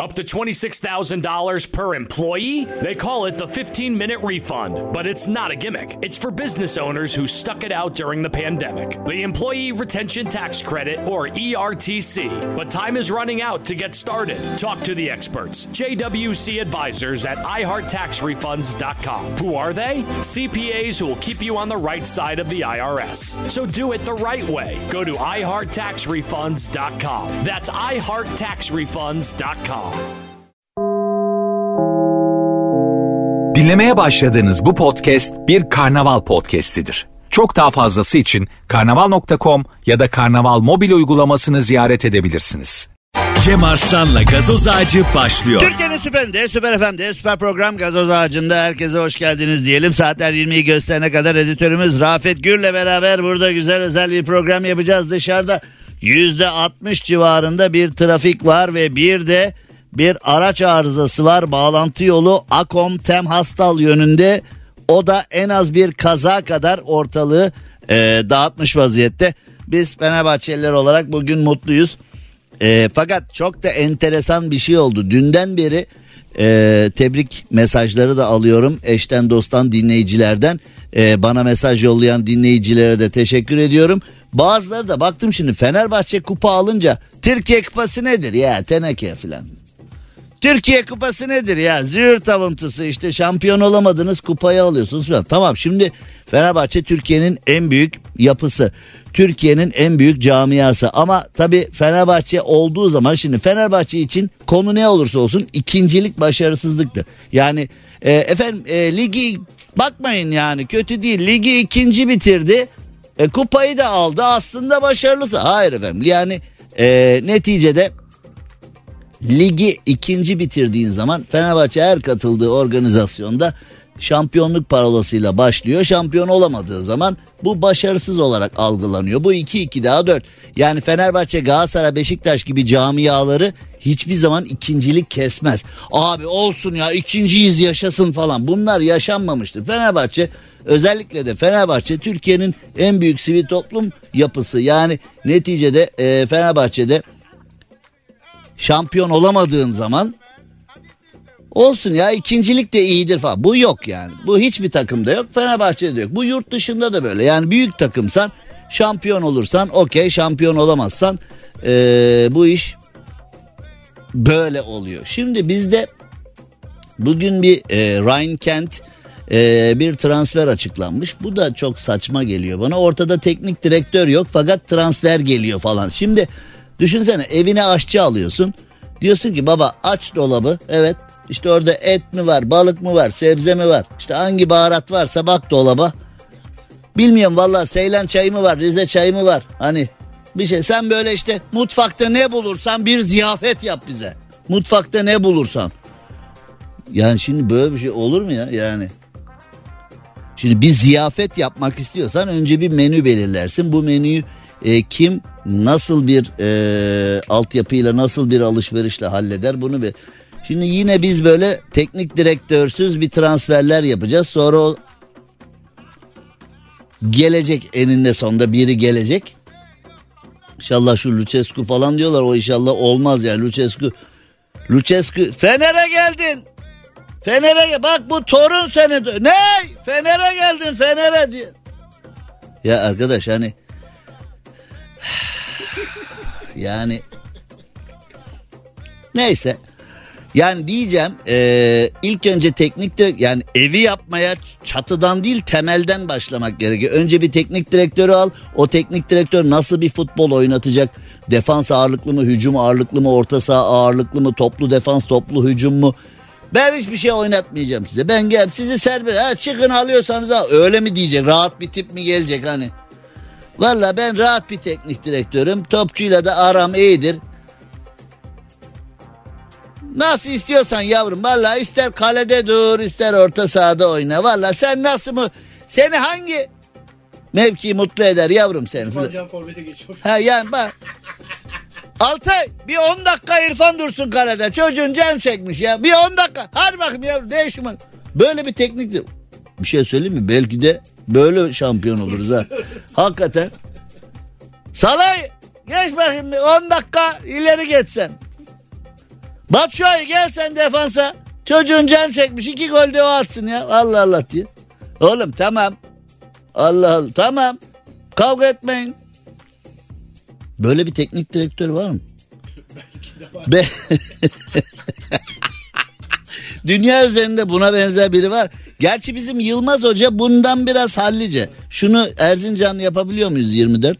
Up to $26,000 per employee? They call it the 15 minute refund, but it's not a gimmick. It's for business owners who stuck it out during the pandemic. The Employee Retention Tax Credit, or ERTC. But time is running out to get started. Talk to the experts. JWC advisors at iHeartTaxRefunds.com. Who are they? CPAs who will keep you on the right side of the IRS. So do it the right way. Go to iHeartTaxRefunds.com. That's iHeartTaxRefunds.com. Dinlemeye başladığınız bu podcast bir karnaval podcastidir. Çok daha fazlası için karnaval.com ya da karnaval mobil uygulamasını ziyaret edebilirsiniz. Cem Arslan'la gazoz ağacı başlıyor. Türkiye'nin süperinde, süper FM'de, süper program Gazoz Ağacı'nda herkese hoş geldiniz diyelim. Saatler 20'yi gösterene kadar editörümüz Rafet Gür'le beraber burada güzel özel bir program yapacağız. Dışarıda %60 civarında bir trafik var ve bir de bir araç arızası var. Bağlantı yolu Akom Tem Hastal yönünde. O da en az bir kaza kadar ortalığı e, dağıtmış vaziyette. Biz Fenerbahçeliler olarak bugün mutluyuz. E, fakat çok da enteresan bir şey oldu. Dünden beri e, tebrik mesajları da alıyorum eşten dosttan dinleyicilerden. E, bana mesaj yollayan dinleyicilere de teşekkür ediyorum. Bazıları da baktım şimdi Fenerbahçe kupa alınca Türkiye kupası nedir ya teneke falan. Türkiye kupası nedir ya? Züğürt avuntusu işte şampiyon olamadınız kupayı alıyorsunuz falan. Tamam şimdi Fenerbahçe Türkiye'nin en büyük yapısı. Türkiye'nin en büyük camiası ama tabii Fenerbahçe olduğu zaman şimdi Fenerbahçe için konu ne olursa olsun ikincilik başarısızlıktır. Yani e, efendim e, ligi bakmayın yani kötü değil ligi ikinci bitirdi e, kupayı da aldı aslında başarılısı. Hayır efendim yani e, neticede ligi ikinci bitirdiğin zaman Fenerbahçe her katıldığı organizasyonda şampiyonluk parolasıyla başlıyor. Şampiyon olamadığı zaman bu başarısız olarak algılanıyor. Bu 2-2 daha 4. Yani Fenerbahçe, Galatasaray, Beşiktaş gibi camiaları hiçbir zaman ikincilik kesmez. Abi olsun ya ikinciyiz yaşasın falan. Bunlar yaşanmamıştır. Fenerbahçe özellikle de Fenerbahçe Türkiye'nin en büyük sivil toplum yapısı. Yani neticede e, Fenerbahçe'de şampiyon olamadığın zaman olsun ya ikincilik de iyidir falan. Bu yok yani. Bu hiçbir takımda yok. Fenerbahçe'de de yok. Bu yurt dışında da böyle. Yani büyük takımsan şampiyon olursan okey şampiyon olamazsan ee, bu iş böyle oluyor. Şimdi bizde bugün bir e, Ryan Kent e, bir transfer açıklanmış. Bu da çok saçma geliyor bana. Ortada teknik direktör yok fakat transfer geliyor falan. Şimdi düşünsene evine aşçı alıyorsun. Diyorsun ki baba aç dolabı. Evet işte orada et mi var, balık mı var, sebze mi var? İşte hangi baharat varsa bak dolaba. Bilmiyorum valla Seylan çayı mı var, Rize çayı mı var? Hani bir şey sen böyle işte mutfakta ne bulursan bir ziyafet yap bize. Mutfakta ne bulursan. Yani şimdi böyle bir şey olur mu ya yani? Şimdi bir ziyafet yapmak istiyorsan önce bir menü belirlersin. Bu menüyü e, kim nasıl bir e, altyapıyla nasıl bir alışverişle halleder bunu bir Şimdi yine biz böyle teknik direktörsüz bir transferler yapacağız. Sonra o gelecek eninde sonunda biri gelecek. İnşallah şu Lucescu falan diyorlar o inşallah olmaz ya Lucescu. Lucescu Fener'e geldin. Fener'e. Bak bu torun seni. Ne? Fener'e geldin Fener'e diye. Ya arkadaş hani yani neyse yani diyeceğim e, ilk önce teknik direkt yani evi yapmaya çatıdan değil temelden başlamak gerekiyor. Önce bir teknik direktörü al. O teknik direktör nasıl bir futbol oynatacak? Defans ağırlıklı mı, hücum ağırlıklı mı, orta saha ağırlıklı mı, toplu defans, toplu hücum mu? Ben hiçbir şey oynatmayacağım size. Ben gel sizi serbest. Ha, çıkın alıyorsanız al. Öyle mi diyecek? Rahat bir tip mi gelecek hani? Valla ben rahat bir teknik direktörüm. Topçuyla da aram iyidir. Nasıl istiyorsan yavrum. Valla ister kalede dur ister orta sahada oyna. Valla sen nasıl mı? Seni hangi mevki mutlu eder yavrum seni? Hocam forvete geçiyor. Ha yani bak. Altay bir 10 dakika İrfan dursun kalede. Çocuğun can çekmiş ya. Bir 10 dakika. Hadi bakayım yavrum değişim. Böyle bir teknik. Bir şey söyleyeyim mi? Belki de böyle şampiyon oluruz ha. Hakikaten. Salay geç bakayım bir 10 dakika ileri geçsen. Batshuayi gel sen defansa. Çocuğun can çekmiş iki gol de o atsın ya. Allah Allah diye. Oğlum tamam. Allah Allah tamam. Kavga etmeyin. Böyle bir teknik direktör var mı? Be Dünya üzerinde buna benzer biri var. Gerçi bizim Yılmaz Hoca bundan biraz hallice. Şunu Erzincan yapabiliyor muyuz 24?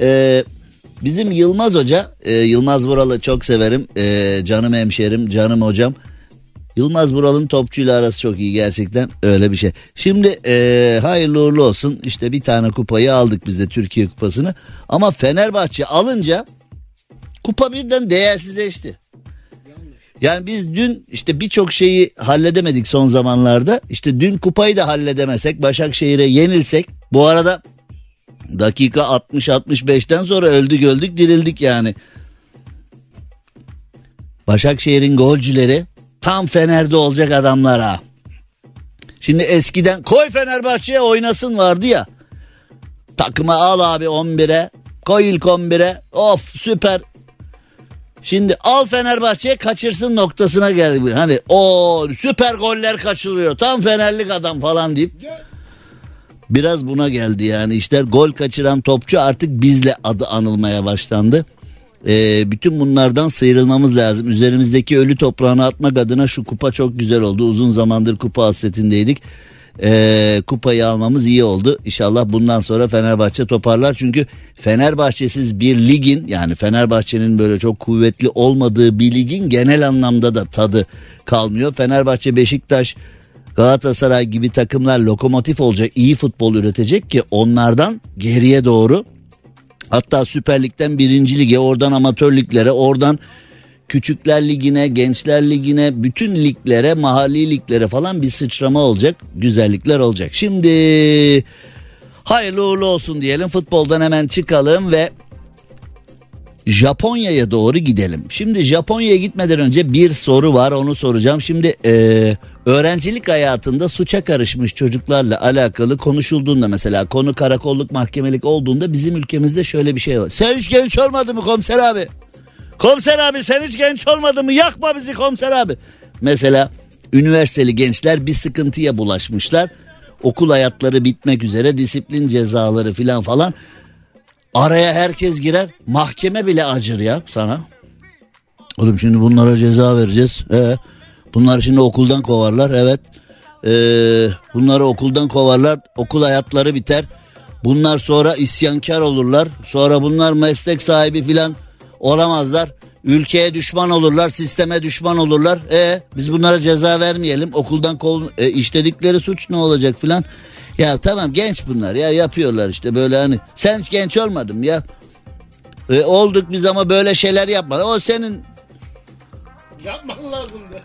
Ee, bizim Yılmaz Hoca, e, Yılmaz Vural'ı çok severim. E, canım hemşerim, canım hocam. Yılmaz Vural'ın topçuyla arası çok iyi gerçekten öyle bir şey. Şimdi e, hayırlı uğurlu olsun işte bir tane kupayı aldık biz de Türkiye kupasını. Ama Fenerbahçe alınca kupa birden değersizleşti. Yani biz dün işte birçok şeyi halledemedik son zamanlarda. İşte dün kupayı da halledemesek Başakşehir'e yenilsek bu arada dakika 60-65'ten sonra öldük öldük dirildik yani. Başakşehir'in golcüleri tam Fener'de olacak adamlar ha. Şimdi eskiden koy Fenerbahçe'ye oynasın vardı ya. Takıma al abi 11'e koy ilk 11'e of süper Şimdi al Fenerbahçe'ye kaçırsın noktasına geldi. Hani o süper goller kaçırıyor. Tam Fenerlik adam falan deyip. Biraz buna geldi yani işler gol kaçıran topçu artık bizle adı anılmaya başlandı. Ee, bütün bunlardan sıyrılmamız lazım. Üzerimizdeki ölü toprağını atmak adına şu kupa çok güzel oldu. Uzun zamandır kupa hasretindeydik e, kupayı almamız iyi oldu. İnşallah bundan sonra Fenerbahçe toparlar. Çünkü Fenerbahçesiz bir ligin yani Fenerbahçe'nin böyle çok kuvvetli olmadığı bir ligin genel anlamda da tadı kalmıyor. Fenerbahçe, Beşiktaş, Galatasaray gibi takımlar lokomotif olacak, iyi futbol üretecek ki onlardan geriye doğru hatta Süper Lig'den birinci lige, oradan amatör liglere, oradan Küçükler Ligi'ne, Gençler Ligi'ne, bütün liglere, mahalli liglere falan bir sıçrama olacak. Güzellikler olacak. Şimdi hayırlı uğurlu olsun diyelim. Futboldan hemen çıkalım ve Japonya'ya doğru gidelim. Şimdi Japonya'ya gitmeden önce bir soru var onu soracağım. Şimdi e, öğrencilik hayatında suça karışmış çocuklarla alakalı konuşulduğunda mesela konu karakolluk mahkemelik olduğunda bizim ülkemizde şöyle bir şey var. Sen hiç genç olmadı mı komiser abi? Komiser abi sen hiç genç olmadın mı? Yakma bizi komiser abi. Mesela üniversiteli gençler bir sıkıntıya bulaşmışlar. Okul hayatları bitmek üzere disiplin cezaları filan falan. Araya herkes girer. Mahkeme bile acır ya sana. Oğlum şimdi bunlara ceza vereceğiz. Ee, bunlar şimdi okuldan kovarlar. Evet. Ee, bunları okuldan kovarlar. Okul hayatları biter. Bunlar sonra isyankar olurlar. Sonra bunlar meslek sahibi filan olamazlar. Ülkeye düşman olurlar, sisteme düşman olurlar. E biz bunlara ceza vermeyelim. Okuldan kov e, işledikleri suç ne olacak filan. Ya tamam genç bunlar ya yapıyorlar işte böyle hani sen hiç genç olmadın ya. E, olduk biz ama böyle şeyler yapma. O senin Yapman lazımdı.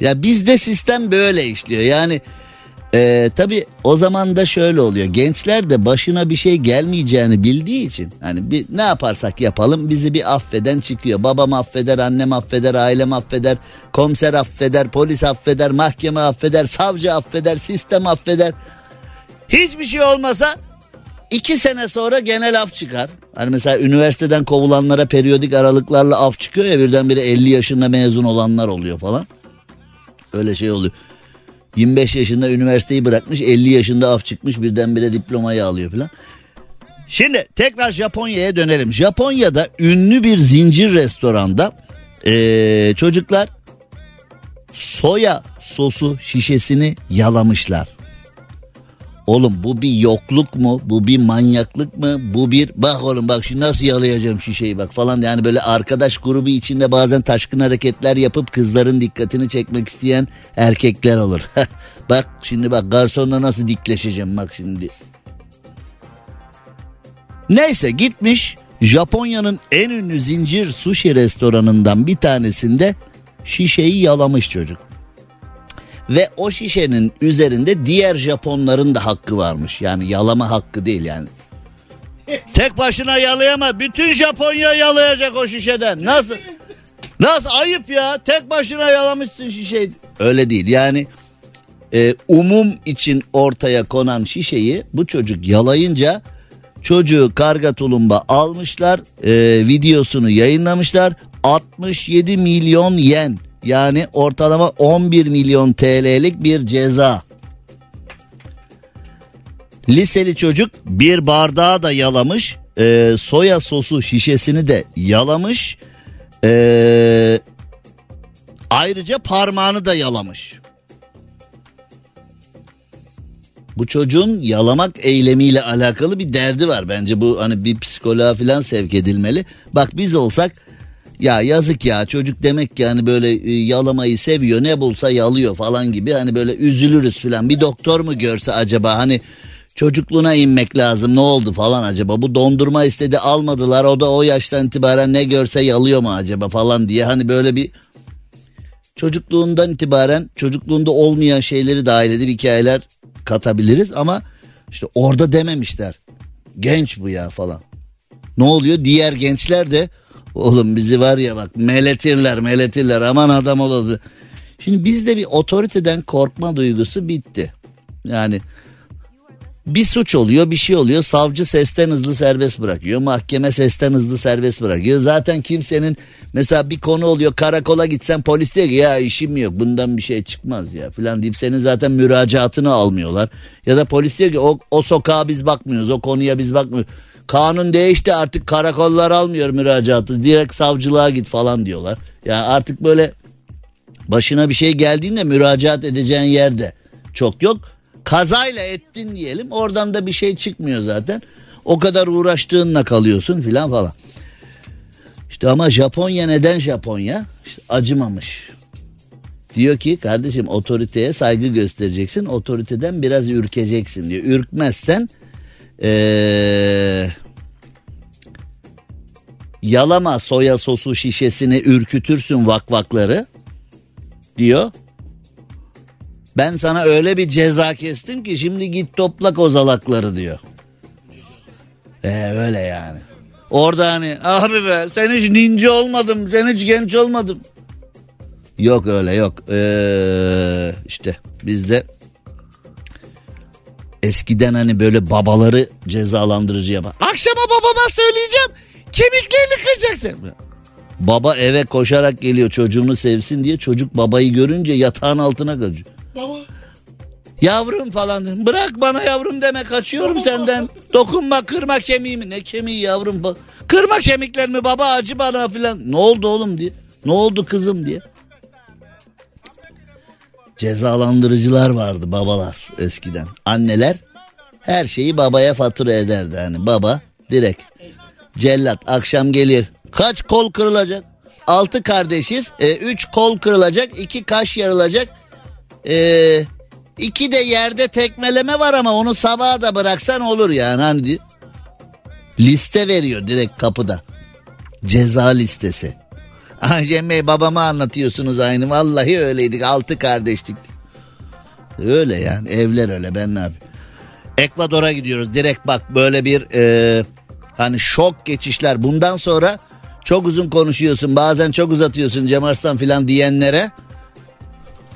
ya bizde sistem böyle işliyor. Yani ee, tabii o zaman da şöyle oluyor. Gençler de başına bir şey gelmeyeceğini bildiği için hani bir, ne yaparsak yapalım bizi bir affeden çıkıyor. Babam affeder, annem affeder, ailem affeder, komiser affeder, polis affeder, mahkeme affeder, savcı affeder, sistem affeder. Hiçbir şey olmasa iki sene sonra genel af çıkar. Hani mesela üniversiteden kovulanlara periyodik aralıklarla af çıkıyor ya birdenbire 50 yaşında mezun olanlar oluyor falan. Öyle şey oluyor. 25 yaşında üniversiteyi bırakmış 50 yaşında af çıkmış birdenbire diplomayı alıyor falan. Şimdi tekrar Japonya'ya dönelim. Japonya'da ünlü bir zincir restoranda ee, çocuklar soya sosu şişesini yalamışlar. Oğlum bu bir yokluk mu? Bu bir manyaklık mı? Bu bir bak oğlum bak şimdi nasıl yalayacağım şişeyi bak falan. Yani böyle arkadaş grubu içinde bazen taşkın hareketler yapıp kızların dikkatini çekmek isteyen erkekler olur. bak şimdi bak garsonla nasıl dikleşeceğim bak şimdi. Neyse gitmiş Japonya'nın en ünlü zincir sushi restoranından bir tanesinde şişeyi yalamış çocuk. Ve o şişenin üzerinde diğer Japonların da hakkı varmış. Yani yalama hakkı değil yani. Tek başına yalayama. Bütün Japonya yalayacak o şişeden. Nasıl? Nasıl ayıp ya. Tek başına yalamışsın şişeyi. Öyle değil yani. E, umum için ortaya konan şişeyi bu çocuk yalayınca çocuğu karga tulumba almışlar. E, videosunu yayınlamışlar. 67 milyon yen yani ortalama 11 milyon TL'lik bir ceza. Liseli çocuk bir bardağı da yalamış. e, soya sosu şişesini de yalamış. E, ayrıca parmağını da yalamış. Bu çocuğun yalamak eylemiyle alakalı bir derdi var. Bence bu hani bir psikoloğa falan sevk edilmeli. Bak biz olsak ya yazık ya çocuk demek ki hani böyle e, yalamayı seviyor ne bulsa yalıyor falan gibi hani böyle üzülürüz falan. Bir doktor mu görse acaba hani çocukluğuna inmek lazım ne oldu falan acaba bu dondurma istedi almadılar o da o yaştan itibaren ne görse yalıyor mu acaba falan diye hani böyle bir çocukluğundan itibaren çocukluğunda olmayan şeyleri dahil edip hikayeler katabiliriz ama işte orada dememişler. Genç bu ya falan. Ne oluyor? Diğer gençler de oğlum bizi var ya bak meletirler meletirler aman adam olalım. Şimdi bizde bir otoriteden korkma duygusu bitti. Yani bir suç oluyor bir şey oluyor savcı sesten hızlı serbest bırakıyor mahkeme sesten hızlı serbest bırakıyor zaten kimsenin mesela bir konu oluyor karakola gitsen polis diyor ki ya işim yok bundan bir şey çıkmaz ya filan deyip senin zaten müracaatını almıyorlar ya da polis diyor ki o, o sokağa biz bakmıyoruz o konuya biz bakmıyoruz kanun değişti artık karakollar almıyor müracaatı direkt savcılığa git falan diyorlar yani artık böyle başına bir şey geldiğinde müracaat edeceğin yerde çok yok kazayla ettin diyelim oradan da bir şey çıkmıyor zaten. O kadar uğraştığınla kalıyorsun filan falan. İşte ama Japonya neden Japonya? İşte acımamış. Diyor ki kardeşim otoriteye saygı göstereceksin. Otoriteden biraz ürkeceksin diyor. Ürkmezsen ee, yalama soya sosu şişesini ürkütürsün vakvakları diyor. Ben sana öyle bir ceza kestim ki şimdi git topla kozalakları diyor. Ee, öyle yani. Orada hani abi be sen hiç ninja olmadım sen hiç genç olmadım. Yok öyle yok. Ee, işte bizde eskiden hani böyle babaları cezalandırıcı yapar. Akşama babama söyleyeceğim kemiklerini kıracaksın. Baba eve koşarak geliyor çocuğunu sevsin diye çocuk babayı görünce yatağın altına kaçıyor. Baba. Yavrum falan. Bırak bana yavrum deme kaçıyorum senden. Dokunma kırma kemiğimi. Ne kemiği yavrum? Kırma kemiklerimi baba acı bana filan. Ne oldu oğlum diye. Ne oldu kızım diye. Cezalandırıcılar vardı babalar eskiden. Anneler her şeyi babaya fatura ederdi. Hani baba direkt. Cellat akşam gelir. Kaç kol kırılacak? Altı kardeşiz. E, üç kol kırılacak. iki kaş yarılacak. Ee, iki de yerde tekmeleme var ama onu sabaha da bıraksan olur yani. Hani liste veriyor direkt kapıda. Ceza listesi. Ah Cem Bey babama anlatıyorsunuz aynı. Vallahi öyleydik. Altı kardeştik. Öyle yani evler öyle ben ne yapayım. Ekvador'a gidiyoruz. Direkt bak böyle bir e, hani şok geçişler. Bundan sonra çok uzun konuşuyorsun. Bazen çok uzatıyorsun Cem Arslan filan diyenlere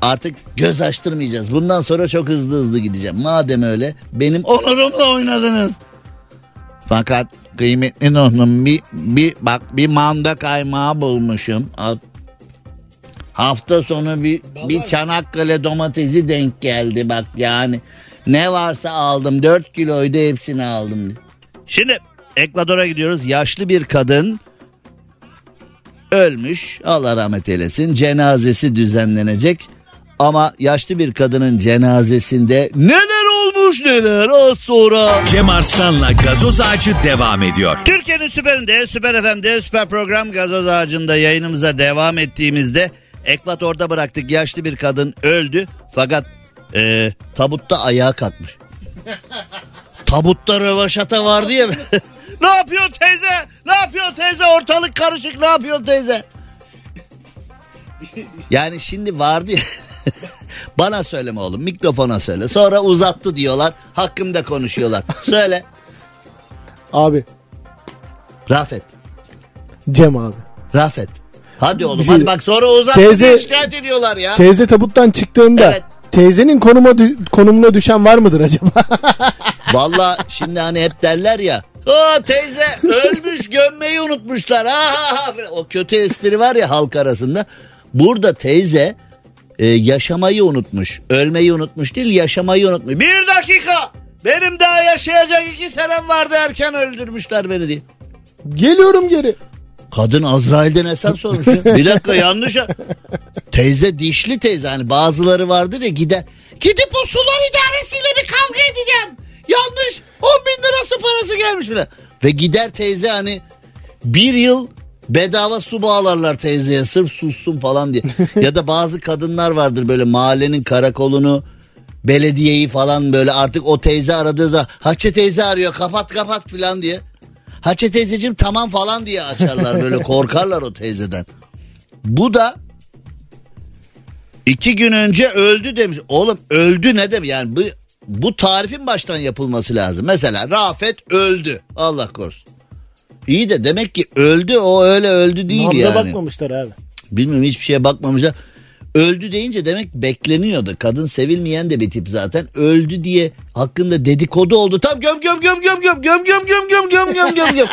artık göz açtırmayacağız. Bundan sonra çok hızlı hızlı gideceğim. Madem öyle benim onurumla oynadınız. Fakat kıymetli dostum bir, bir bak bir manda kaymağı bulmuşum. Hafta sonu bir, bir Çanakkale domatesi denk geldi bak yani. Ne varsa aldım 4 kiloydu hepsini aldım. Şimdi Ekvador'a gidiyoruz. Yaşlı bir kadın ölmüş. Allah rahmet eylesin. Cenazesi düzenlenecek. Ama yaşlı bir kadının cenazesinde neler olmuş neler az sonra. Cem Arslan'la gazoz ağacı devam ediyor. Türkiye'nin süperinde, süper FM'de, süper program gazoz ağacında yayınımıza devam ettiğimizde Ekvator'da bıraktık. Yaşlı bir kadın öldü fakat e, tabutta ayağa kalkmış. tabutta rövaşata vardı ya. ne yapıyor teyze? Ne yapıyor teyze? Ortalık karışık. Ne yapıyor teyze? Yani şimdi vardı ya. Bana söyleme oğlum mikrofona söyle. Sonra uzattı diyorlar. Hakkımda konuşuyorlar. Söyle. Abi Rafet. Cem abi. Rafet. Hadi oğlum şey- hadi bak sonra uzattı Teyze- şikayet ediyorlar ya. Teyze tabuttan çıktığında Evet. teyzenin konuma konumuna düşen var mıdır acaba? Valla şimdi hani hep derler ya O teyze ölmüş gömmeyi unutmuşlar. Ha, ha, ha. O kötü espri var ya halk arasında. Burada teyze e, yaşamayı unutmuş. Ölmeyi unutmuş değil yaşamayı unutmuş. Bir dakika benim daha yaşayacak iki senem vardı erken öldürmüşler beni diye. Geliyorum geri. Kadın Azrail'den hesap sormuş. ya. Bir dakika yanlış. ya. Teyze dişli teyze hani bazıları vardır ya gider. Gidip o sular idaresiyle bir kavga edeceğim. Yanlış 10 bin lira su parası gelmiş bile. Ve gider teyze hani bir yıl bedava su bağlarlar teyzeye sırf sussun falan diye. ya da bazı kadınlar vardır böyle mahallenin karakolunu belediyeyi falan böyle artık o teyze aradığı zaman Hatice teyze arıyor kapat kapat falan diye. Hatice teyzeciğim tamam falan diye açarlar böyle korkarlar o teyzeden. Bu da iki gün önce öldü demiş. Oğlum öldü ne demek yani bu, bu tarifin baştan yapılması lazım. Mesela Rafet öldü Allah korusun. İyi de demek ki öldü o öyle öldü değil Nabza yani. bakmamışlar abi. Bilmiyorum hiçbir şeye bakmamışlar. Öldü deyince demek bekleniyordu. Kadın sevilmeyen de bir tip zaten. Öldü diye hakkında dedikodu oldu. Tam göm göm göm göm göm göm göm göm göm göm göm göm göm.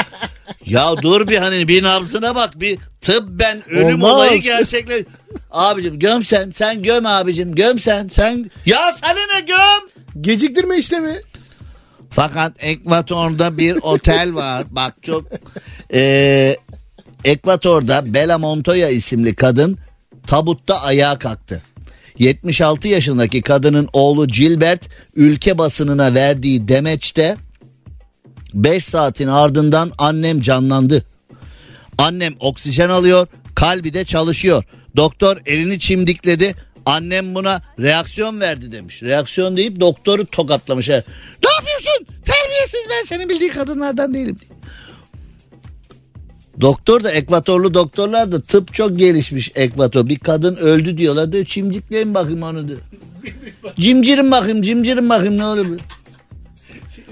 ya dur bir hani bir nabzına bak bir tıbben ölüm Olmaz. olayı gerçekleş. Abicim göm sen sen göm abicim göm sen sen. Ya sana ne göm? Geciktirme işlemi. Fakat Ekvator'da bir otel var. Bak çok Ee, Ekvator'da Bela Montoya isimli kadın tabutta ayağa kalktı. 76 yaşındaki kadının oğlu Gilbert ülke basınına verdiği demeçte 5 saatin ardından annem canlandı. Annem oksijen alıyor, kalbi de çalışıyor. Doktor elini çimdikledi. Annem buna reaksiyon verdi demiş. Reaksiyon deyip doktoru tokatlamış. Ne yapıyorsun? Terbiyesiz ben senin bildiğin kadınlardan değilim. Doktor da ekvatorlu doktorlar da tıp çok gelişmiş ekvator. Bir kadın öldü diyorlar diyor çimdikleyin bakayım onu diyor. Cimcirin bakayım cimcirin bakayım ne olur.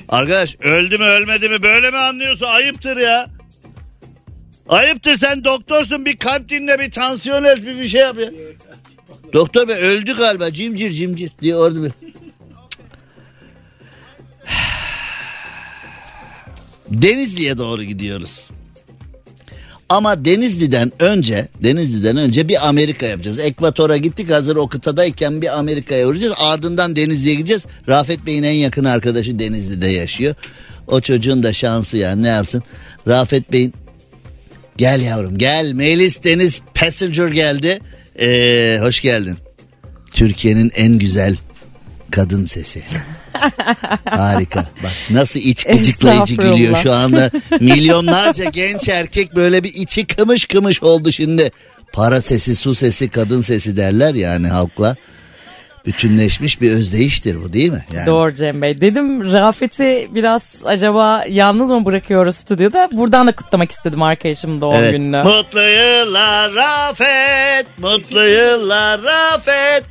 Arkadaş öldü mü ölmedi mi böyle mi anlıyorsun ayıptır ya. Ayıptır sen doktorsun bir kalp dinle bir tansiyon ölç bir, bir şey yap ya. Doktor bey öldü galiba cimcir cimcir diye orada bir. Denizli'ye doğru gidiyoruz. Ama Denizli'den önce Denizli'den önce bir Amerika yapacağız. Ekvator'a gittik hazır o kıtadayken bir Amerika'ya uğrayacağız. Ardından Denizli'ye gideceğiz. Rafet Bey'in en yakın arkadaşı Denizli'de yaşıyor. O çocuğun da şansı yani ne yapsın. Rafet Bey'in gel yavrum gel Melis Deniz Passenger geldi. Ee, hoş geldin. Türkiye'nin en güzel kadın sesi. Harika. Bak nasıl iç gıcıklayıcı gülüyor şu anda. Milyonlarca genç erkek böyle bir içi kımış kımış oldu şimdi. Para sesi, su sesi, kadın sesi derler yani halkla. Bütünleşmiş bir özdeyiştir bu değil mi? Yani. Doğru Cem Bey. Dedim Rafet'i biraz acaba yalnız mı bırakıyoruz stüdyoda? Buradan da kutlamak istedim arkadaşımın doğum Evet. gününü. Mutlu yıllar Rafet, mutlu yıllar Rafet.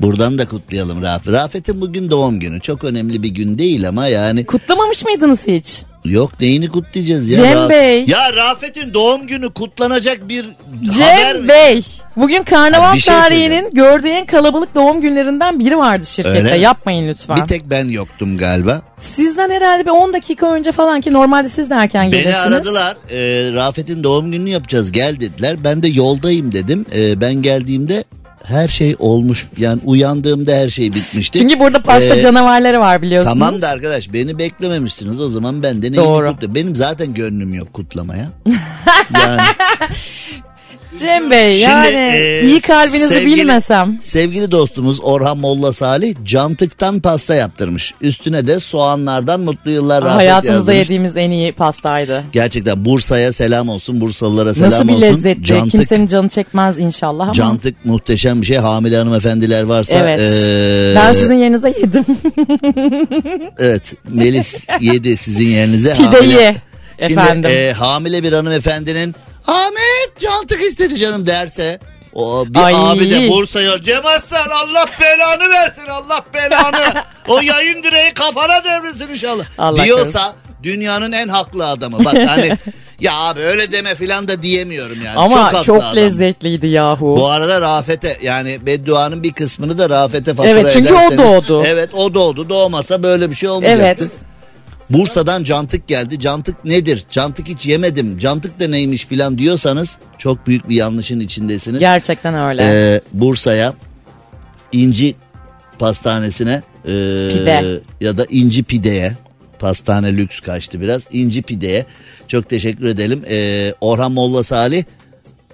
Buradan da kutlayalım Rafet. Rafet'in bugün doğum günü. Çok önemli bir gün değil ama yani Kutlamamış mıydınız hiç? Yok neyini kutlayacağız ya? Cem Ra- Bey. Ya Rafet'in doğum günü kutlanacak bir haber Cem mi? Bey. Bugün karnaval Ha, bir şey tarihinin gördüğü en kalabalık doğum günlerinden biri vardı şirkette. Öyle mi? Yapmayın lütfen. Bir tek ben yoktum galiba. Sizden herhalde bir 10 dakika önce falan ki normalde siz de erken Beni gelirsiniz. aradılar. Ee, Rafet'in doğum gününü yapacağız gel dediler. Ben de yoldayım dedim. Ee, ben geldiğimde her şey olmuş. Yani uyandığımda her şey bitmişti. Çünkü burada pasta Ee, canavarları var biliyorsunuz. Tamam da arkadaş beni beklememiştiniz o zaman ben de neyini Doğru. kutla- Benim zaten gönlüm yok kutlamaya. yani Cem Bey Şimdi, yani e, iyi kalbinizi sevgili- bilmesem. sevgili dostumuz Orhan Molla Salih cantıktan pasta yaptırmış. Üstüne de soğanlardan mutlu yıllar Rafet Hayatımızda yazmış. yediğimiz en iyi pastaydı. Gerçekten Bursa'ya selam olsun Bursalılara selam Nasıl bir olsun. lezzetli. Cantık, Kimsenin canı çekmez inşallah ama. cantık muhteşem bir şey. Hamile hanımefendiler varsa. Evet. ee, Ben sizin yerinize yedim. Evet Melis yedi sizin yerinize. Pideyi. Şimdi Efendim. e, hamile bir hanımefendinin Ahmet cantık istedi canım derse o bir Ay. abi de Bursa'ya Cem Arslan Allah belanı versin Allah belanı. o yayın direği kafana devrilsin inşallah. Allah Diyorsa korusun. dünyanın en haklı adamı. Bak hani ya abi öyle deme filan da diyemiyorum yani. ama çok, adam. lezzetliydi yahu. Bu arada Rafet'e yani bedduanın bir kısmını da Rafet'e fatura Evet, çünkü o ederseniz- doğdu. Evet o doğdu. Doğmasa böyle bir şey olmayacaktı. evet. Bursa'dan cantık geldi. Cantık nedir? Cantık hiç yemedim. Cantık da neymiş filan diyorsanız çok büyük bir yanlışın içindesiniz. Gerçekten öyle. Ee, Bursa'ya İnci Pastanesi'ne e, Pide. ya da İnci Pide'ye pastane lüks kaçtı biraz. İnci Pide'ye çok teşekkür edelim. Ee, Orhan Molla Salih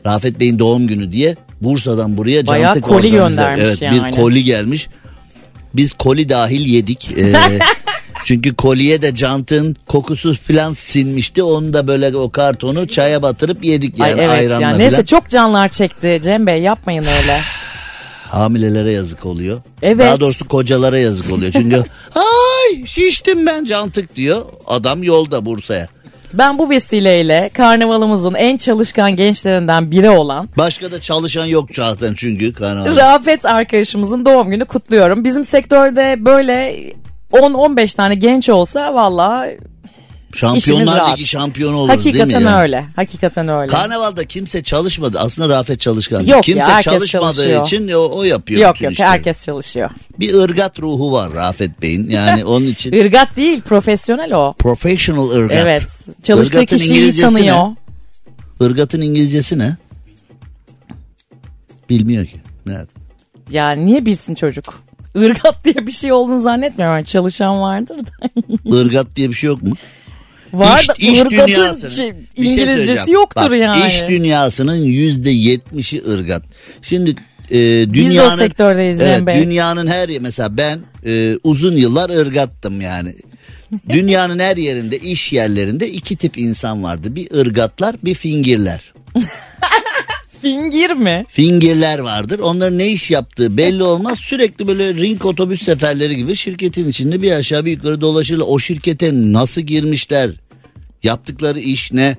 Rafet Bey'in doğum günü diye Bursa'dan buraya Bayağı cantık koli organize- göndermiş evet, yani. Bir koli gelmiş. Biz koli dahil yedik. Ee, çünkü koliye de cantın kokusu falan sinmişti. Onu da böyle o kartonu çaya batırıp yedik yani Ay evet ayranla yani. falan. Neyse çok canlar çekti Cem Bey yapmayın öyle. Hamilelere yazık oluyor. Evet. Daha doğrusu kocalara yazık oluyor. Çünkü ay şiştim ben cantık diyor. Adam yolda Bursa'ya. Ben bu vesileyle karnavalımızın en çalışkan gençlerinden biri olan Başka da çalışan yok zaten çünkü karnaval. Rafet arkadaşımızın doğum günü kutluyorum. Bizim sektörde böyle 10-15 tane genç olsa valla Şampiyonlar. Ligi şampiyonu oluruz değil mi? Hakikaten öyle. Hakikaten öyle. Karnavalda kimse çalışmadı. Aslında Rafet çalışkan. Yok ya, kimse herkes çalışmadığı çalışıyor. için o, o yapıyor. yok yok işleri. herkes çalışıyor. Bir ırgat ruhu var Rafet Bey'in. Yani onun için Irgat değil profesyonel o. professional ırgat. Evet. Çalıştığı Irgatın kişiyi tanıyor. ne? Irgatın İngilizcesi ne? Bilmiyor ki. Ne? Yani niye bilsin çocuk? Irgat diye bir şey olduğunu zannetmiyorum. Yani çalışan vardır da. Irgat diye bir şey yok mu? Var İş- da iş ırgatın şey, şey İngilizcesi söyleyeceğim. yoktur Bak, yani. İş dünyasının yüzde yetmişi ırgat. Şimdi e, de o dünyanın sektördeyiz Cem evet, Bey. dünyanın her yeri mesela ben e, uzun yıllar ırgattım yani. Dünyanın her yerinde iş yerlerinde iki tip insan vardı. Bir ırgatlar bir fingirler. Fingir mi? Fingirler vardır. Onların ne iş yaptığı belli olmaz. Sürekli böyle ring otobüs seferleri gibi şirketin içinde bir aşağı bir yukarı dolaşırlar. O şirkete nasıl girmişler? Yaptıkları iş ne?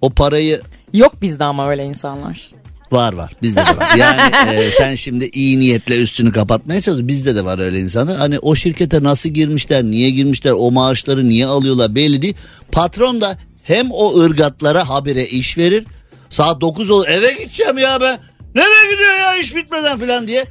O parayı Yok bizde ama öyle insanlar. var var bizde de var. Yani e, sen şimdi iyi niyetle üstünü kapatmaya çalışıyorsun. Bizde de var öyle insanlar. Hani o şirkete nasıl girmişler, niye girmişler, o maaşları niye alıyorlar belli değil. Patron da hem o ırgatlara habire iş verir. Saat 9 olur eve gideceğim ya be. Nereye gidiyor ya iş bitmeden falan diye.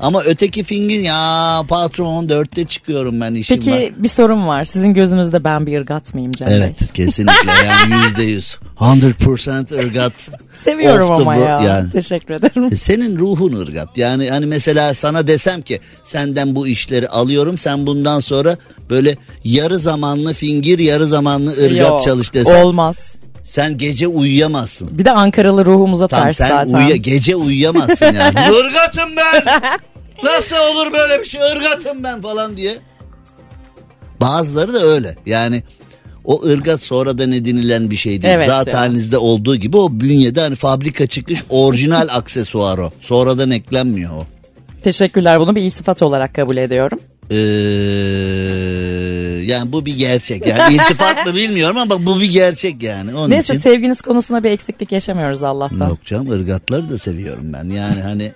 Ama öteki fingin ya patron dörtte çıkıyorum ben işim Peki var. bir sorum var. Sizin gözünüzde ben bir ırgat mıyım Cem Bey? Evet kesinlikle yani yüzde yüz. 100% ırgat. Seviyorum ama ya. yani. Teşekkür ederim. E, Senin ruhun ırgat. Yani hani mesela sana desem ki senden bu işleri alıyorum sen bundan sonra böyle yarı zamanlı fingir yarı zamanlı ırgat Yok, çalış desem Olmaz. Sen gece uyuyamazsın. Bir de Ankaralı ruhumuza Tamam ters sen zaten. uyuya gece uyuyamazsın yani. Irgatım ben. Nasıl olur böyle bir şey? Irgatım ben falan diye. Bazıları da öyle. Yani o ırgat sonradan edinilen bir şey değil. Evet Zaten halinizde olduğu gibi o bünyede hani fabrika çıkış orijinal aksesuar o. Sonradan eklenmiyor o. Teşekkürler bunu bir iltifat olarak kabul ediyorum. Ee, yani bu bir gerçek. Yani iltifat mı bilmiyorum ama bak bu bir gerçek yani. Onun Neyse için. sevginiz konusunda bir eksiklik yaşamıyoruz Allah'tan. Yok canım ırgatları da seviyorum ben. Yani hani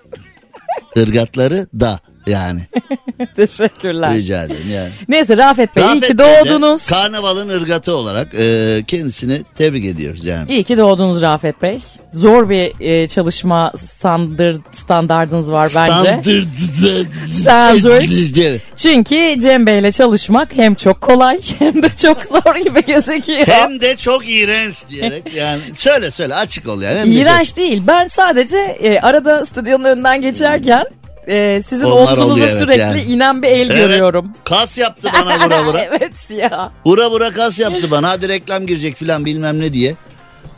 ırgatları da yani. Teşekkürler. Rica ederim yani. Neyse Rafet Bey iyi Rafet ki Bey de doğdunuz. Karnavalın ırgatı olarak e, kendisini tebrik ediyoruz yani. İyi ki doğdunuz Rafet Bey. Zor bir e, çalışma standart, standardınız var bence. Standard. Çünkü Cem Bey'le çalışmak hem çok kolay hem de çok zor gibi gözüküyor. Hem de çok iğrenç diyerek yani söyle söyle açık ol yani. Hem de İğrenç değil. Ben sadece e, arada stüdyonun önünden geçerken e, sizin Onlar omzunuza oluyor, evet sürekli yani. inen bir el Evet, görüyorum. Kas yaptı bana vura vura. evet ya. Vura vura kas yaptı bana. Hadi reklam girecek filan bilmem ne diye.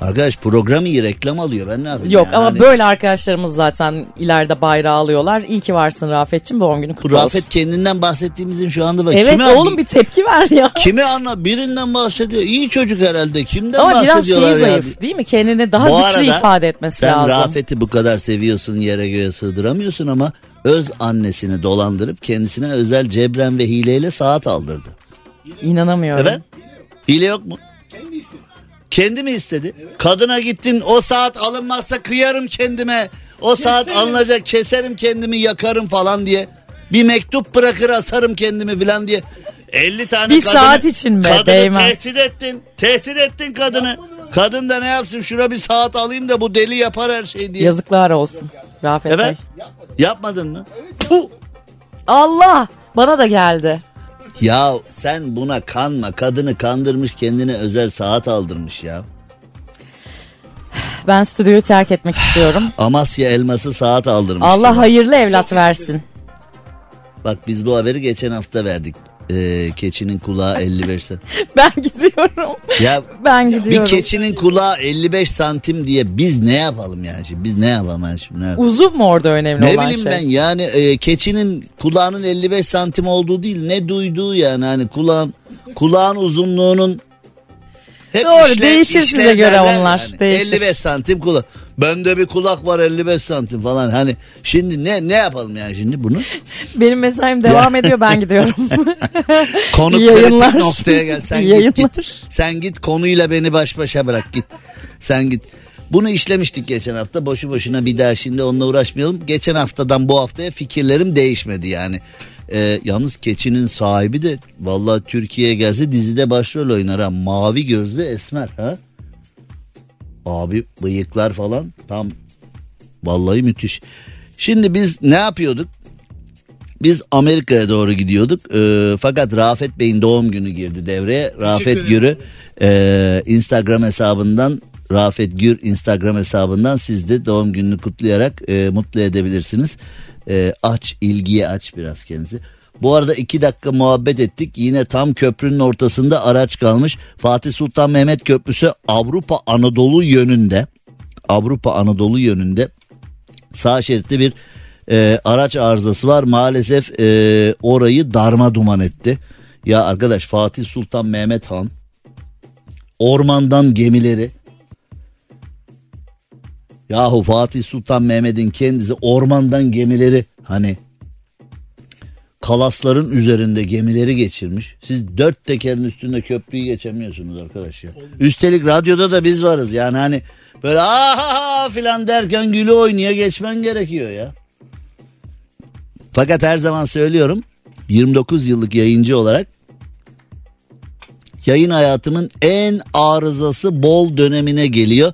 Arkadaş program iyi reklam alıyor ben ne yapayım? Yok yani? ama Hani böyle arkadaşlarımız zaten ileride bayrağı alıyorlar. İyi ki varsın Rafet'cim doğum günü Bu kutlu olsun. Rafet kendinden bahsettiğimizin şu anda bak. Evet kime, oğlum bir tepki ver ya. Kime anla birinden bahsediyor. İyi çocuk herhalde. Kimden Ama biraz bahsediyorlar şey ya? zayıf değil mi? Kendini daha Bu güçlü arada ifade etmesi Sen lazım. Rafet'i bu kadar seviyorsun yere göğe sığdıramıyorsun ama öz annesini dolandırıp kendisine özel cebren ve hileyle saat aldırdı. İnanamıyorum. Evet. Hile yok mu? Kendi mi istedi? Kadına gittin o saat alınmazsa kıyarım kendime. O saat alınacak keserim kendimi yakarım falan diye. Bir mektup bırakır asarım kendimi falan diye. 50 tane Bir kadını, saat için be, kadını değmez. tehdit ettin. Tehdit ettin kadını. Kadın da ne yapsın şura bir saat alayım da bu deli yapar her şeyi diye. Yazıklar olsun Rafet Evet. Bey. Yapmadın mı? Puh. Allah bana da geldi. Ya sen buna kanma. Kadını kandırmış kendine özel saat aldırmış ya. Ben stüdyoyu terk etmek istiyorum. Amasya elması saat aldırmış. Allah hayırlı evlat versin. Bak biz bu haberi geçen hafta verdik. Ee, keçinin kulağı 55 santim. Ben gidiyorum. Ya Ben bir gidiyorum. keçinin kulağı 55 santim diye biz ne yapalım yani şimdi? Biz ne yapalım yani şimdi? Ne, yapalım? Uzun mu orada önemli ne olan bileyim şey? ben yani e, keçinin kulağının 55 santim olduğu değil ne duyduğu yani hani kulağın kulağın uzunluğunun hep Doğru, değişir size işlev göre onlar, değişir. 55 santim kulak. Bende bir kulak var 55 santim falan. Hani şimdi ne ne yapalım yani şimdi bunu? Benim mesaim devam ediyor ben gidiyorum. Konu yayınlar. noktaya gel. Sen İyi git, yayınlar. git. Sen git konuyla beni baş başa bırak git. Sen git. Bunu işlemiştik geçen hafta. Boşu boşuna bir daha şimdi onunla uğraşmayalım. Geçen haftadan bu haftaya fikirlerim değişmedi yani. Ee, yalnız keçinin sahibi de vallahi Türkiye'ye gelse dizide başrol oynar ha. Mavi gözlü esmer ha. Abi bıyıklar falan tam vallahi müthiş. Şimdi biz ne yapıyorduk? Biz Amerika'ya doğru gidiyorduk. Ee, fakat Rafet Bey'in doğum günü girdi devreye. Rafet Gür'ü e, Instagram hesabından Rafet Gür Instagram hesabından siz de doğum gününü kutlayarak e, mutlu edebilirsiniz. E, aç ilgiye aç biraz kendisi. Bu arada iki dakika muhabbet ettik. Yine tam köprünün ortasında araç kalmış. Fatih Sultan Mehmet Köprüsü Avrupa Anadolu yönünde. Avrupa Anadolu yönünde sağ şeritte bir e, araç arızası var. Maalesef e, orayı darma duman etti. Ya arkadaş Fatih Sultan Mehmet Han ormandan gemileri Yahu Fatih Sultan Mehmet'in kendisi ormandan gemileri hani kalasların üzerinde gemileri geçirmiş. Siz dört tekerin üstünde köprüyü geçemiyorsunuz arkadaş ya. Üstelik radyoda da biz varız yani hani böyle aha filan derken gülü oynaya geçmen gerekiyor ya. Fakat her zaman söylüyorum 29 yıllık yayıncı olarak yayın hayatımın en arızası bol dönemine geliyor.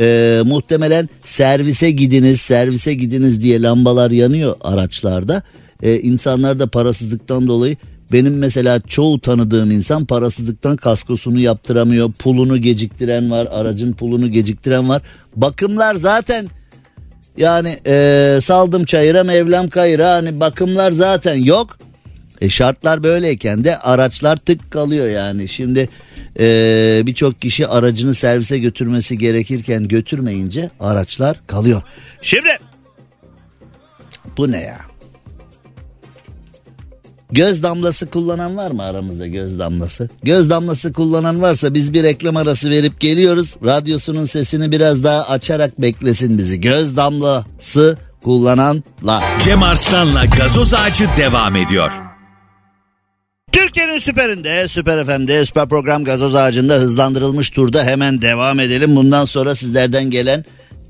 Ee, muhtemelen servise gidiniz servise gidiniz diye lambalar yanıyor araçlarda. Ee, insanlar da parasızlıktan dolayı benim mesela çoğu tanıdığım insan parasızlıktan kaskosunu yaptıramıyor. Pulunu geciktiren var aracın pulunu geciktiren var. Bakımlar zaten yani e, saldım çayıra mevlam kayıra hani bakımlar zaten yok. E, şartlar böyleyken de araçlar tık kalıyor yani. Şimdi e, birçok kişi aracını servise götürmesi gerekirken götürmeyince araçlar kalıyor. Şimdi bu ne ya? Göz damlası kullanan var mı aramızda göz damlası? Göz damlası kullanan varsa biz bir reklam arası verip geliyoruz. Radyosunun sesini biraz daha açarak beklesin bizi. Göz damlası kullananlar. Cem Arslan'la gazoz ağacı devam ediyor. Türkiye'nin süperinde, Süper FM'de, Süper Program Gazoz Ağacı'nda hızlandırılmış turda hemen devam edelim. Bundan sonra sizlerden gelen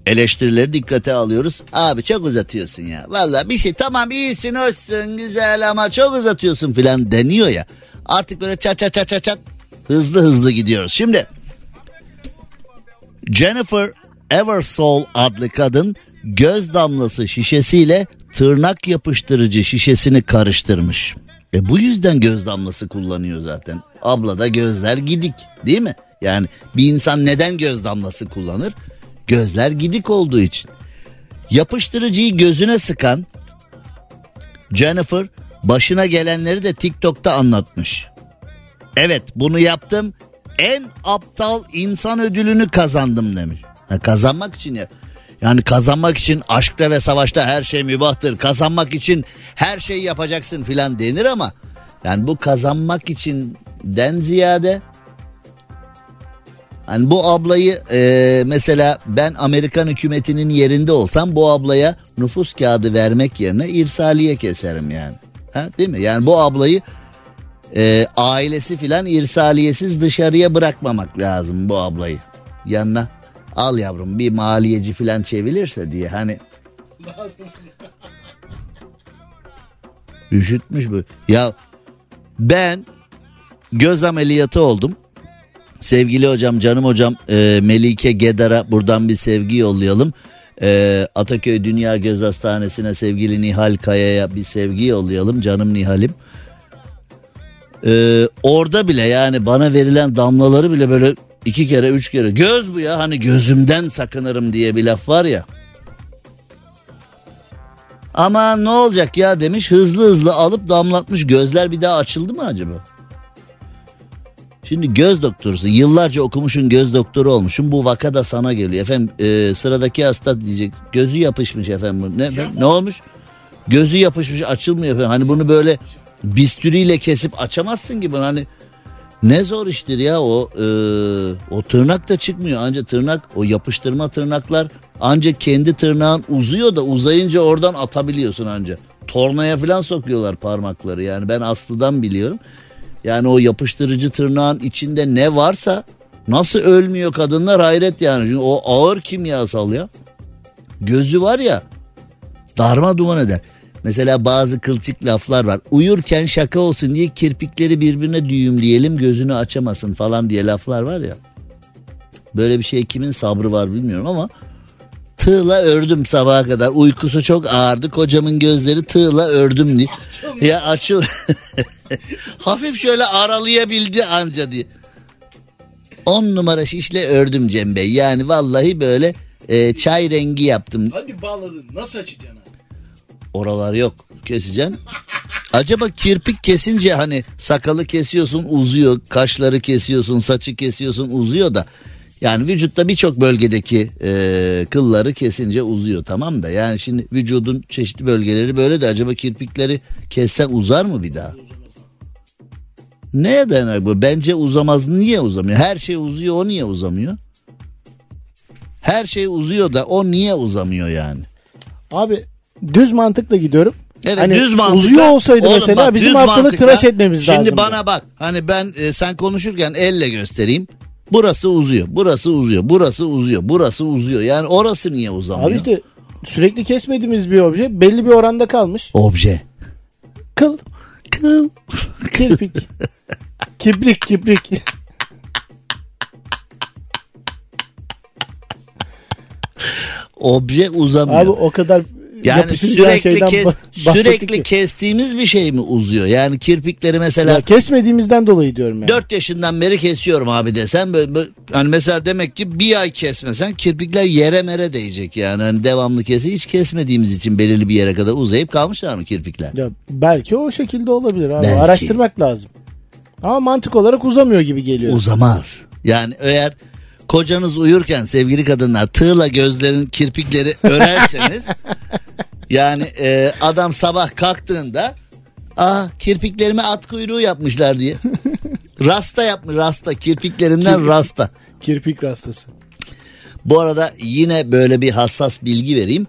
eleştirileri dikkate alıyoruz. Abi çok uzatıyorsun ya. Valla bir şey tamam iyisin, hoşsun, güzel ama çok uzatıyorsun filan deniyor ya. Artık böyle çat çat çat çat çat hızlı hızlı gidiyoruz. Şimdi Jennifer Eversole adlı kadın göz damlası şişesiyle tırnak yapıştırıcı şişesini karıştırmış. E bu yüzden göz damlası kullanıyor zaten. Abla da gözler gidik değil mi? Yani bir insan neden göz damlası kullanır? Gözler gidik olduğu için. Yapıştırıcıyı gözüne sıkan Jennifer başına gelenleri de TikTok'ta anlatmış. Evet bunu yaptım. En aptal insan ödülünü kazandım demiş. Ha, kazanmak için ya. Yani kazanmak için aşkta ve savaşta her şey mübahtır. Kazanmak için her şeyi yapacaksın filan denir ama yani bu kazanmak için den ziyade Hani bu ablayı e, mesela ben Amerikan hükümetinin yerinde olsam bu ablaya nüfus kağıdı vermek yerine irsaliye keserim yani. Ha, değil mi? Yani bu ablayı e, ailesi filan irsaliyesiz dışarıya bırakmamak lazım bu ablayı. Yanına al yavrum bir maliyeci filan çevilirse diye hani. Üşütmüş bu. Ya ben göz ameliyatı oldum. Sevgili hocam canım hocam e, Melike Gedar'a buradan bir sevgi yollayalım. E, Ataköy Dünya Göz Hastanesi'ne sevgili Nihal Kaya'ya bir sevgi yollayalım canım Nihal'im. Ee, orada bile yani bana verilen damlaları bile böyle iki kere üç kere göz bu ya hani gözümden sakınırım diye bir laf var ya. Ama ne olacak ya demiş hızlı hızlı alıp damlatmış gözler bir daha açıldı mı acaba? Şimdi göz doktorusun yıllarca okumuşun göz doktoru olmuşsun bu vaka da sana geliyor. Efendim e, sıradaki hasta diyecek gözü yapışmış efendim. Ne, ne olmuş? Gözü yapışmış açılmıyor efendim. Hani bunu böyle bistüriyle kesip açamazsın gibi hani ne zor iştir ya o e, o tırnak da çıkmıyor anca tırnak o yapıştırma tırnaklar ancak kendi tırnağın uzuyor da uzayınca oradan atabiliyorsun anca. Tornaya falan sokuyorlar parmakları yani ben Aslı'dan biliyorum. Yani o yapıştırıcı tırnağın içinde ne varsa nasıl ölmüyor kadınlar hayret yani. Çünkü o ağır kimyasal ya. Gözü var ya darma duman eder. Mesela bazı kılçık laflar var. Uyurken şaka olsun diye kirpikleri birbirine düğümleyelim gözünü açamasın falan diye laflar var ya. Böyle bir şey kimin sabrı var bilmiyorum ama tığla ördüm sabaha kadar. Uykusu çok ağırdı. Kocamın gözleri tığla ördüm diye. Ya açıl. Hafif şöyle aralayabildi anca diye. On numara şişle ördüm Cem Bey. Yani vallahi böyle e, çay rengi yaptım. Hadi bağladın nasıl açacaksın abi? Oralar yok. Keseceksin. Acaba kirpik kesince hani sakalı kesiyorsun uzuyor, kaşları kesiyorsun, saçı kesiyorsun uzuyor da yani vücutta birçok bölgedeki e, kılları kesince uzuyor tamam da yani şimdi vücudun çeşitli bölgeleri böyle de acaba kirpikleri kessen uzar mı bir daha? Neye dayanar bu? Bence uzamaz. Niye uzamıyor? Her şey uzuyor o niye uzamıyor? Her şey uzuyor da o niye uzamıyor yani? Abi düz mantıkla gidiyorum. Evet Hani düz mantıkla. uzuyor olsaydı Oğlum mesela bak, bizim haftalık tıraş etmemiz Şimdi lazım. bana bak hani ben e, sen konuşurken elle göstereyim. Burası uzuyor, burası uzuyor, burası uzuyor, burası uzuyor. Yani orası niye uzamıyor? Abi işte sürekli kesmediğimiz bir obje belli bir oranda kalmış. Obje. Kıl, Kıl. kirpik, kibrik kibrik. Obje uzamıyor. Abi o kadar yani sürekli kes, sürekli ki. kestiğimiz bir şey mi uzuyor? Yani kirpikleri mesela Ya kesmediğimizden dolayı diyorum yani. 4 yaşından beri kesiyorum abi desem böyle, böyle- hani mesela demek ki bir ay kesmesen kirpikler yere mere değecek yani hani devamlı kesi hiç kesmediğimiz için belirli bir yere kadar uzayıp kalmışlar mı kirpikler? Ya belki o şekilde olabilir abi. Belki. Araştırmak lazım. Ama mantık olarak uzamıyor gibi geliyor. Uzamaz. Yani eğer kocanız uyurken sevgili kadınlar tığla gözlerin kirpikleri örerseniz yani e, adam sabah kalktığında aa kirpiklerime at kuyruğu yapmışlar diye. Rasta yapmış rasta kirpiklerinden rasta. Kirpik rastası. Bu arada yine böyle bir hassas bilgi vereyim.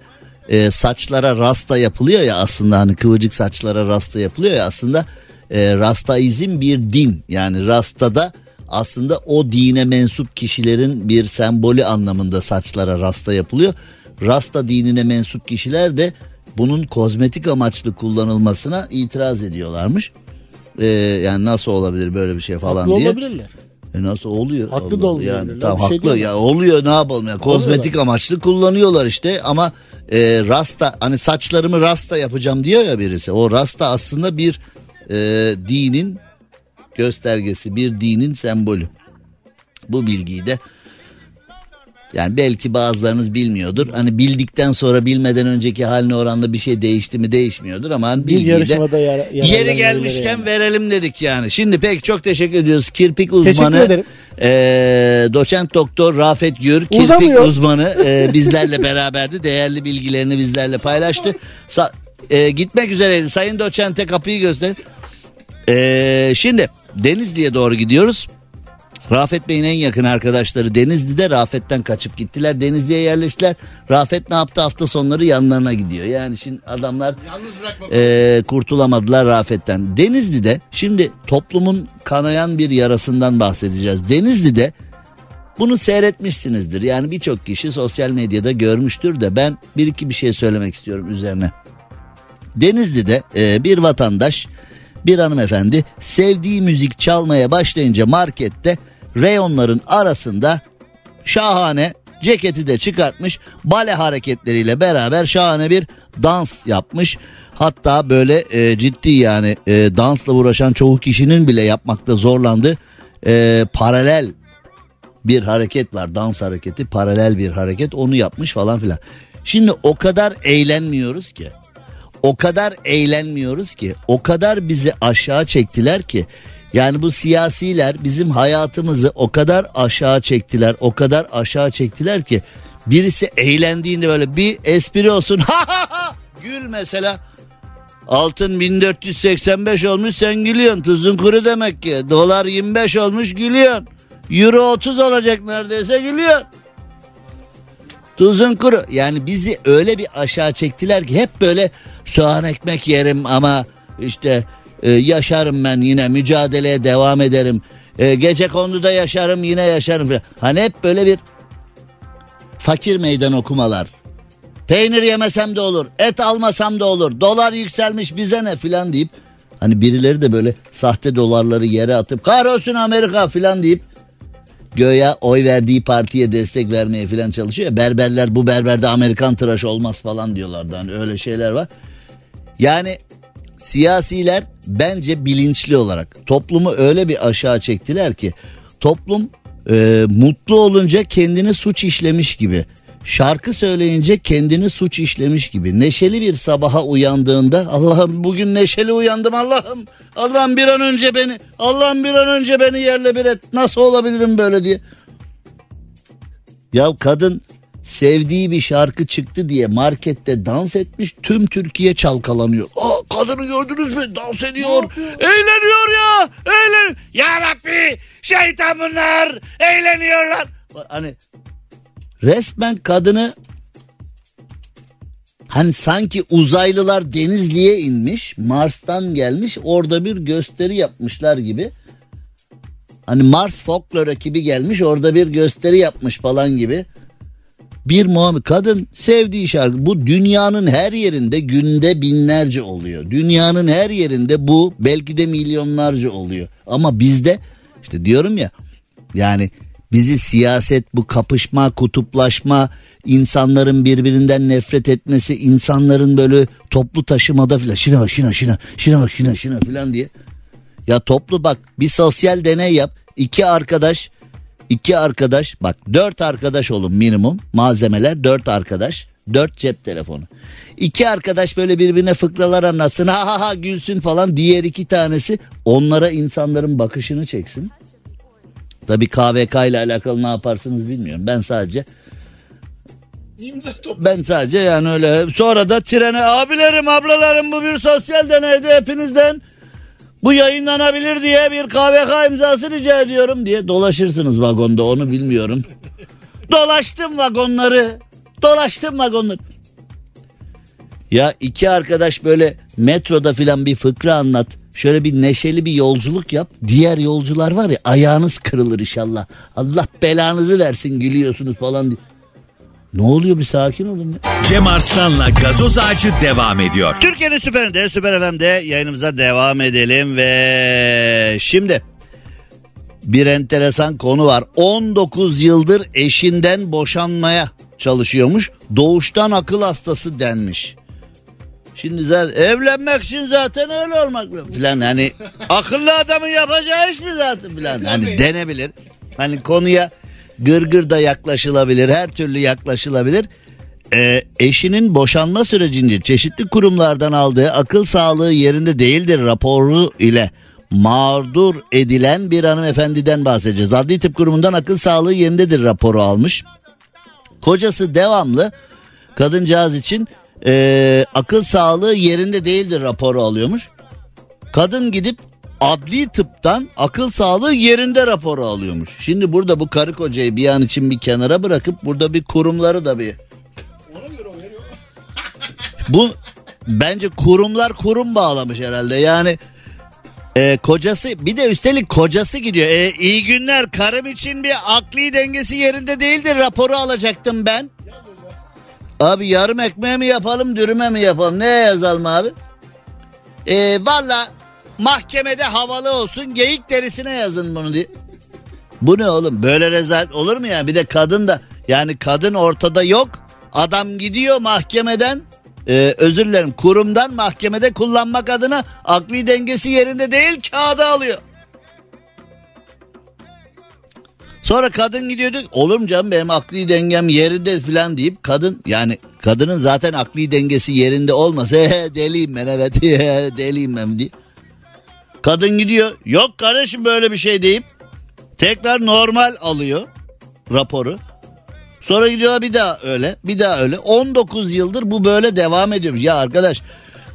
Ee, saçlara rasta yapılıyor ya aslında hani kıvırcık saçlara rasta yapılıyor ya aslında e, rastaizm bir din. Yani rastada aslında o dine mensup kişilerin bir sembolü anlamında saçlara rasta yapılıyor. Rasta dinine mensup kişiler de bunun kozmetik amaçlı kullanılmasına itiraz ediyorlarmış. Ee, yani nasıl olabilir böyle bir şey falan Haklı diye. olabilirler. E nasıl oluyor? Haklı Allah da olabilirler. Yani tamam şey haklı ya oluyor ne yapalım ya kozmetik amaçlı kullanıyorlar işte ama e, rasta hani saçlarımı rasta yapacağım diyor ya birisi. O rasta aslında bir e, dinin göstergesi, bir dinin sembolü. Bu bilgiyi de yani belki bazılarınız bilmiyordur. Hani bildikten sonra bilmeden önceki haline oranla bir şey değişti mi değişmiyordur ama hani Bir yarışmada yara, Yeri gelmişken yani. verelim dedik yani. Şimdi pek çok teşekkür ediyoruz. Kirpik uzmanı. Eee, doçent doktor Rafet Gür. Kirpik Uzamıyor. uzmanı eee, bizlerle beraberdi. Değerli bilgilerini bizlerle paylaştı. Sa- eee, gitmek üzereydi. Sayın doçente kapıyı göster. Eee, şimdi Denizli'ye doğru gidiyoruz. Rafet Bey'in en yakın arkadaşları Denizli'de Rafet'ten kaçıp gittiler. Denizli'ye yerleştiler. Rafet ne yaptı hafta sonları yanlarına gidiyor. Yani şimdi adamlar e, kurtulamadılar Rafet'ten. Denizli'de şimdi toplumun kanayan bir yarasından bahsedeceğiz. Denizli'de bunu seyretmişsinizdir. Yani birçok kişi sosyal medyada görmüştür de ben bir iki bir şey söylemek istiyorum üzerine. Denizli'de e, bir vatandaş bir hanımefendi sevdiği müzik çalmaya başlayınca markette reyonların arasında şahane Ceketi de çıkartmış. Bale hareketleriyle beraber şahane bir dans yapmış. Hatta böyle e, ciddi yani e, dansla uğraşan çoğu kişinin bile yapmakta zorlandığı e, paralel bir hareket var. Dans hareketi paralel bir hareket onu yapmış falan filan. Şimdi o kadar eğlenmiyoruz ki. O kadar eğlenmiyoruz ki. O kadar bizi aşağı çektiler ki. Yani bu siyasiler bizim hayatımızı o kadar aşağı çektiler. O kadar aşağı çektiler ki. Birisi eğlendiğinde böyle bir espri olsun. Ha ha ha. Gül mesela. Altın 1485 olmuş sen gülüyorsun. Tuzun kuru demek ki. Dolar 25 olmuş gülüyorsun. Euro 30 olacak neredeyse gülüyor. Tuzun kuru. Yani bizi öyle bir aşağı çektiler ki hep böyle soğan ekmek yerim ama işte e, yaşarım ben yine mücadeleye devam ederim. E, gece konuda yaşarım yine yaşarım. Hani hep böyle bir fakir meydan okumalar. Peynir yemesem de olur, et almasam da olur, dolar yükselmiş bize ne filan deyip hani birileri de böyle sahte dolarları yere atıp kahrolsun Amerika filan deyip göya oy verdiği partiye destek vermeye filan çalışıyor. Berberler bu berberde Amerikan tıraş olmaz falan diyorlardı. Hani öyle şeyler var. Yani siyasiler bence bilinçli olarak toplumu öyle bir aşağı çektiler ki toplum e, mutlu olunca kendini suç işlemiş gibi. Şarkı söyleyince kendini suç işlemiş gibi. Neşeli bir sabaha uyandığında Allah'ım bugün neşeli uyandım Allah'ım. Allah'ım bir an önce beni Allah'ım bir an önce beni yerle bir et. Nasıl olabilirim böyle diye. Ya kadın sevdiği bir şarkı çıktı diye markette dans etmiş tüm Türkiye çalkalanıyor. Aa, kadını gördünüz mü dans ediyor eğleniyor ya eğlen ya Rabbi şeytan bunlar eğleniyorlar. Hani resmen kadını hani sanki uzaylılar Denizli'ye inmiş Mars'tan gelmiş orada bir gösteri yapmışlar gibi. Hani Mars folklor ekibi gelmiş orada bir gösteri yapmış falan gibi. Bir Muhammed kadın sevdiği şarkı bu dünyanın her yerinde günde binlerce oluyor. Dünyanın her yerinde bu belki de milyonlarca oluyor. Ama bizde işte diyorum ya yani bizi siyaset bu kapışma kutuplaşma insanların birbirinden nefret etmesi insanların böyle toplu taşımada filan şuna bak şuna şuna şuna bak şuna şuna filan diye. Ya toplu bak bir sosyal deney yap iki arkadaş iki arkadaş bak dört arkadaş olun minimum malzemeler dört arkadaş dört cep telefonu. İki arkadaş böyle birbirine fıkralar anlatsın ha ha ha gülsün falan diğer iki tanesi onlara insanların bakışını çeksin. Tabii KVK ile alakalı ne yaparsınız bilmiyorum ben sadece ben sadece yani öyle sonra da trene abilerim ablalarım bu bir sosyal deneydi hepinizden bu yayınlanabilir diye bir KVK imzası rica ediyorum diye dolaşırsınız vagonda onu bilmiyorum. Dolaştım vagonları. Dolaştım vagonları. Ya iki arkadaş böyle metroda filan bir fıkra anlat. Şöyle bir neşeli bir yolculuk yap. Diğer yolcular var ya ayağınız kırılır inşallah. Allah belanızı versin gülüyorsunuz falan diye. Ne oluyor bir sakin olun ya. Cem Arslan'la gazoz ağacı devam ediyor. Türkiye'nin süperinde Süper FM'de yayınımıza devam edelim ve şimdi bir enteresan konu var. 19 yıldır eşinden boşanmaya çalışıyormuş. Doğuştan akıl hastası denmiş. Şimdi zaten evlenmek için zaten öyle olmak filan hani akıllı adamın yapacağı iş mi zaten filan hani denebilir. Hani konuya gırgır da yaklaşılabilir her türlü yaklaşılabilir. Ee, eşinin boşanma sürecince çeşitli kurumlardan aldığı akıl sağlığı yerinde değildir raporu ile mağdur edilen bir hanımefendiden bahsedeceğiz. Adli Tıp Kurumu'ndan akıl sağlığı yerindedir raporu almış. Kocası devamlı kadıncağız için ee, akıl sağlığı yerinde değildir raporu alıyormuş. Kadın gidip adli tıptan akıl sağlığı yerinde raporu alıyormuş. Şimdi burada bu karı kocayı bir an için bir kenara bırakıp burada bir kurumları da bir... Bu bence kurumlar kurum bağlamış herhalde yani e, kocası bir de üstelik kocası gidiyor. E, iyi günler karım için bir akli dengesi yerinde değildir raporu alacaktım ben. Abi yarım ekmeğe mi yapalım dürüme mi yapalım ne yazalım abi? E, Valla mahkemede havalı olsun geyik derisine yazın bunu diye. Bu ne oğlum böyle rezalet olur mu ya bir de kadın da Yani kadın ortada yok. Adam gidiyor mahkemeden e, özür dilerim kurumdan mahkemede kullanmak adına akli dengesi yerinde değil kağıdı alıyor. Sonra kadın gidiyor diyor olur mu canım benim akli dengem yerinde falan deyip kadın yani kadının zaten akli dengesi yerinde olmasa "He, deliyim ben evet deliyim ben diye. Kadın gidiyor yok kardeşim böyle bir şey deyip tekrar normal alıyor raporu. Sonra gidiyorlar bir daha öyle bir daha öyle 19 yıldır bu böyle devam ediyor. Ya arkadaş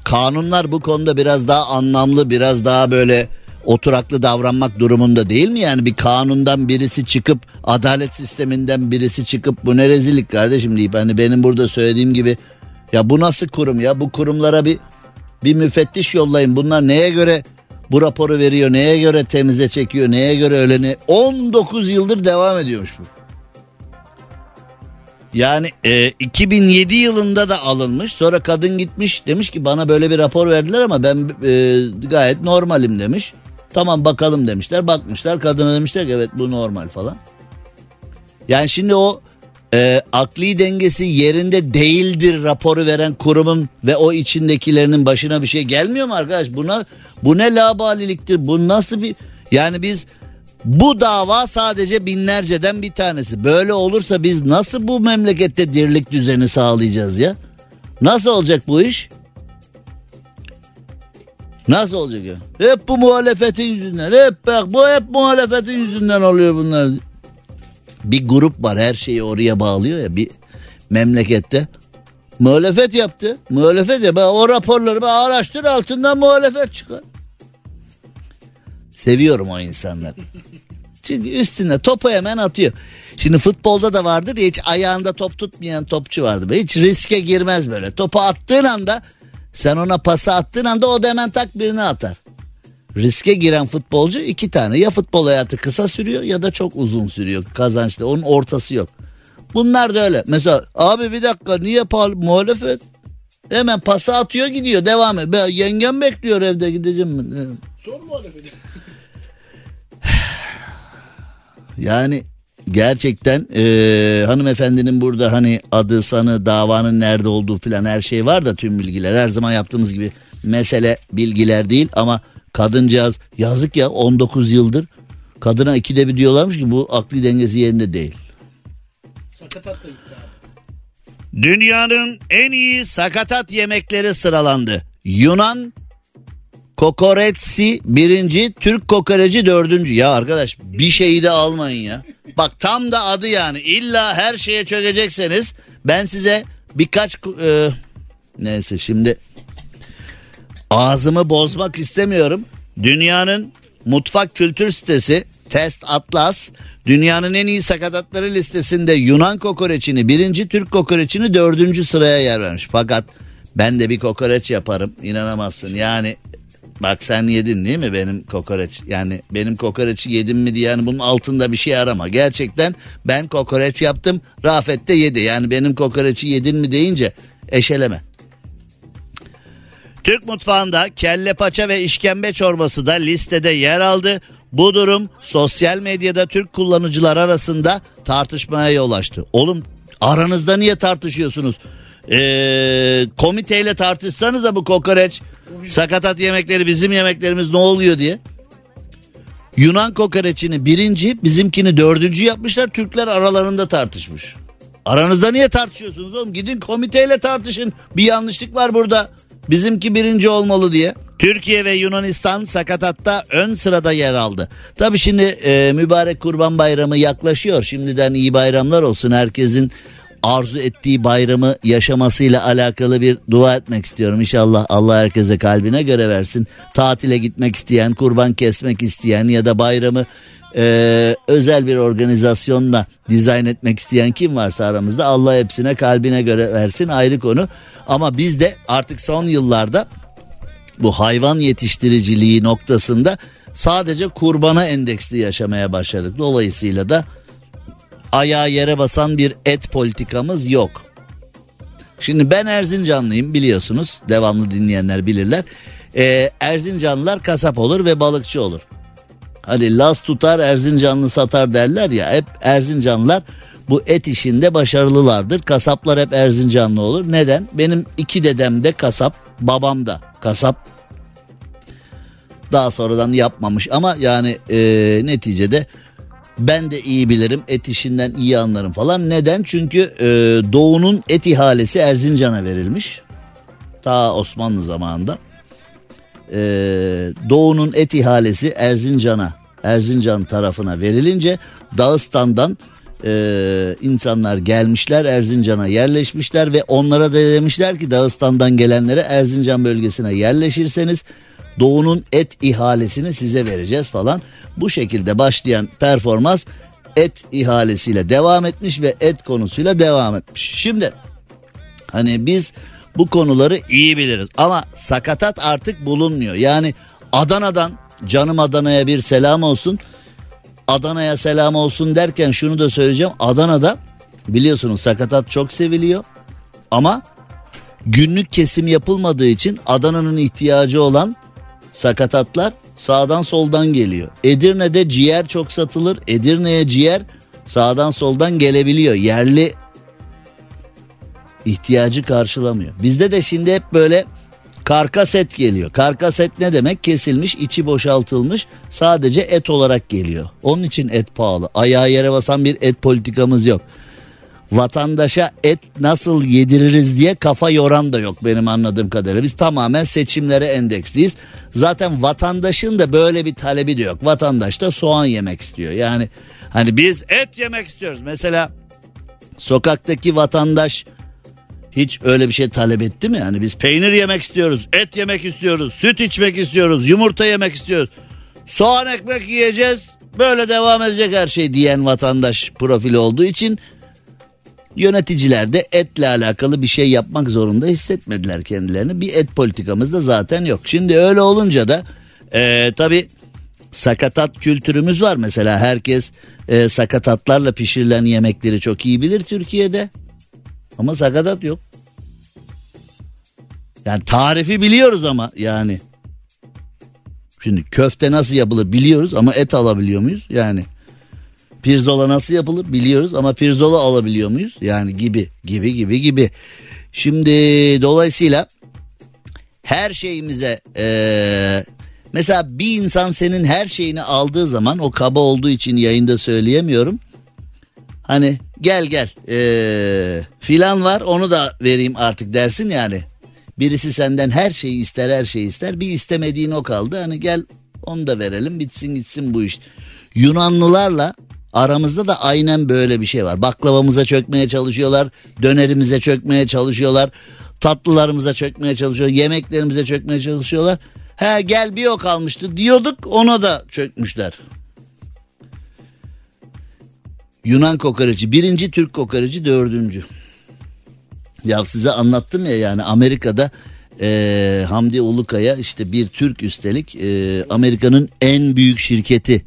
kanunlar bu konuda biraz daha anlamlı biraz daha böyle oturaklı davranmak durumunda değil mi? Yani bir kanundan birisi çıkıp adalet sisteminden birisi çıkıp bu ne rezillik kardeşim deyip hani benim burada söylediğim gibi ya bu nasıl kurum ya bu kurumlara bir bir müfettiş yollayın bunlar neye göre bu raporu veriyor neye göre temize çekiyor neye göre öyle ne 19 yıldır devam ediyormuş bu. Yani e, 2007 yılında da alınmış. Sonra kadın gitmiş demiş ki bana böyle bir rapor verdiler ama ben e, gayet normalim demiş. Tamam bakalım demişler. Bakmışlar kadına demişler ki evet bu normal falan. Yani şimdi o e, akli dengesi yerinde değildir raporu veren kurumun ve o içindekilerinin başına bir şey gelmiyor mu arkadaş? Buna bu ne labaliliktir? Bu nasıl bir yani biz bu dava sadece binlerceden bir tanesi. Böyle olursa biz nasıl bu memlekette dirlik düzeni sağlayacağız ya? Nasıl olacak bu iş? Nasıl olacak ya? Hep bu muhalefetin yüzünden. Hep bak bu hep muhalefetin yüzünden oluyor bunlar. Bir grup var her şeyi oraya bağlıyor ya bir memlekette. Muhalefet yaptı. Muhalefet ya. O raporları araştır altından muhalefet çıkar. Seviyorum o insanları. Çünkü üstüne topu hemen atıyor. Şimdi futbolda da vardır ya hiç ayağında top tutmayan topçu vardı. Hiç riske girmez böyle. Topu attığın anda sen ona pası attığın anda o da hemen tak birini atar. Riske giren futbolcu iki tane. Ya futbol hayatı kısa sürüyor ya da çok uzun sürüyor kazançlı. Onun ortası yok. Bunlar da öyle. Mesela abi bir dakika niye muhalefet? Hemen pası atıyor gidiyor devam et. Ben, yengem bekliyor evde gideceğim. Son muhalefeti. Yani gerçekten e, hanımefendinin burada hani adı sanı davanın nerede olduğu filan her şey var da tüm bilgiler her zaman yaptığımız gibi mesele bilgiler değil ama kadıncağız yazık ya 19 yıldır kadına ikide bir diyorlarmış ki bu akli dengesi yerinde değil. Sakatat da gitti. Dünyanın en iyi sakatat yemekleri sıralandı. Yunan kokoretsi birinci, Türk kokoreci dördüncü. Ya arkadaş bir şeyi de almayın ya. Bak tam da adı yani. İlla her şeye çökecekseniz ben size birkaç... E, neyse şimdi ağzımı bozmak istemiyorum. Dünyanın mutfak kültür sitesi Test Atlas dünyanın en iyi sakatatları listesinde Yunan kokoreçini birinci Türk kokoreçini dördüncü sıraya yer vermiş. Fakat ben de bir kokoreç yaparım inanamazsın yani bak sen yedin değil mi benim kokoreç yani benim kokoreçi yedim mi diye yani bunun altında bir şey arama gerçekten ben kokoreç yaptım Rafet de yedi yani benim kokoreçi yedin mi deyince eşeleme. Türk mutfağında kelle paça ve işkembe çorbası da listede yer aldı. Bu durum sosyal medyada Türk kullanıcılar arasında tartışmaya yol açtı. Oğlum aranızda niye tartışıyorsunuz? Ee, komiteyle tartışsanız da bu kokoreç sakatat yemekleri bizim yemeklerimiz ne oluyor diye. Yunan kokoreçini birinci bizimkini dördüncü yapmışlar Türkler aralarında tartışmış. Aranızda niye tartışıyorsunuz oğlum? Gidin komiteyle tartışın. Bir yanlışlık var burada. Bizimki birinci olmalı diye. Türkiye ve Yunanistan sakatatta ön sırada yer aldı. Tabi şimdi e, mübarek kurban bayramı yaklaşıyor. Şimdiden iyi bayramlar olsun. Herkesin arzu ettiği bayramı yaşamasıyla alakalı bir dua etmek istiyorum. İnşallah Allah herkese kalbine göre versin. Tatile gitmek isteyen, kurban kesmek isteyen ya da bayramı e, özel bir organizasyonla dizayn etmek isteyen kim varsa aramızda Allah hepsine kalbine göre versin ayrı konu. Ama biz de artık son yıllarda bu hayvan yetiştiriciliği noktasında sadece kurbana endeksli yaşamaya başladık. Dolayısıyla da ayağa yere basan bir et politikamız yok. Şimdi ben Erzincanlıyım biliyorsunuz devamlı dinleyenler bilirler. Ee, Erzincanlılar kasap olur ve balıkçı olur. Hani Las tutar Erzincanlı satar derler ya hep Erzincanlılar bu et işinde başarılılardır. Kasaplar hep Erzincanlı olur. Neden? Benim iki dedem de kasap, babam da kasap. Daha sonradan yapmamış ama yani e, neticede ben de iyi bilirim et işinden iyi anlarım falan. Neden? Çünkü e, doğunun et ihalesi Erzincan'a verilmiş. Ta Osmanlı zamanında. E, doğunun et ihalesi Erzincan'a, Erzincan tarafına verilince Dağıstan'dan e, insanlar gelmişler Erzincan'a yerleşmişler ve onlara da demişler ki Dağıstan'dan gelenlere Erzincan bölgesine yerleşirseniz doğunun et ihalesini size vereceğiz falan. Bu şekilde başlayan performans et ihalesiyle devam etmiş ve et konusuyla devam etmiş. Şimdi hani biz bu konuları iyi biliriz ama sakatat artık bulunmuyor. Yani Adana'dan canım Adana'ya bir selam olsun. Adana'ya selam olsun derken şunu da söyleyeceğim. Adana'da biliyorsunuz sakatat çok seviliyor ama günlük kesim yapılmadığı için Adana'nın ihtiyacı olan sakatatlar sağdan soldan geliyor. Edirne'de ciğer çok satılır. Edirne'ye ciğer sağdan soldan gelebiliyor. Yerli ihtiyacı karşılamıyor. Bizde de şimdi hep böyle karkas et geliyor. Karkas et ne demek? Kesilmiş, içi boşaltılmış, sadece et olarak geliyor. Onun için et pahalı. Ayağa yere basan bir et politikamız yok. Vatandaşa et nasıl yediririz diye kafa yoran da yok benim anladığım kadarıyla. Biz tamamen seçimlere endeksliyiz. Zaten vatandaşın da böyle bir talebi de yok. Vatandaş da soğan yemek istiyor. Yani hani biz et yemek istiyoruz. Mesela sokaktaki vatandaş hiç öyle bir şey talep etti mi? Yani biz peynir yemek istiyoruz, et yemek istiyoruz, süt içmek istiyoruz, yumurta yemek istiyoruz. Soğan ekmek yiyeceğiz. Böyle devam edecek her şey diyen vatandaş profili olduğu için yöneticiler de etle alakalı bir şey yapmak zorunda hissetmediler kendilerini. Bir et politikamız da zaten yok. Şimdi öyle olunca da e, tabii sakatat kültürümüz var. Mesela herkes e, sakatatlarla pişirilen yemekleri çok iyi bilir Türkiye'de. Ama sakatat yok. Yani tarifi biliyoruz ama yani. Şimdi köfte nasıl yapılır biliyoruz ama et alabiliyor muyuz? Yani pirzola nasıl yapılır biliyoruz ama pirzola alabiliyor muyuz? Yani gibi gibi gibi gibi. Şimdi dolayısıyla her şeyimize ee, mesela bir insan senin her şeyini aldığı zaman o kaba olduğu için yayında söyleyemiyorum. Hani gel gel ee, filan var onu da vereyim artık dersin yani. Birisi senden her şeyi ister her şeyi ister bir istemediğin o kaldı hani gel onu da verelim bitsin gitsin bu iş. Yunanlılarla aramızda da aynen böyle bir şey var. Baklavamıza çökmeye çalışıyorlar, dönerimize çökmeye çalışıyorlar, tatlılarımıza çökmeye çalışıyorlar, yemeklerimize çökmeye çalışıyorlar. He gel bir o kalmıştı diyorduk ona da çökmüşler. Yunan kokoreci birinci Türk kokoreci dördüncü. Ya size anlattım ya yani Amerika'da e, Hamdi Ulukaya işte bir Türk üstelik e, Amerika'nın en büyük şirketi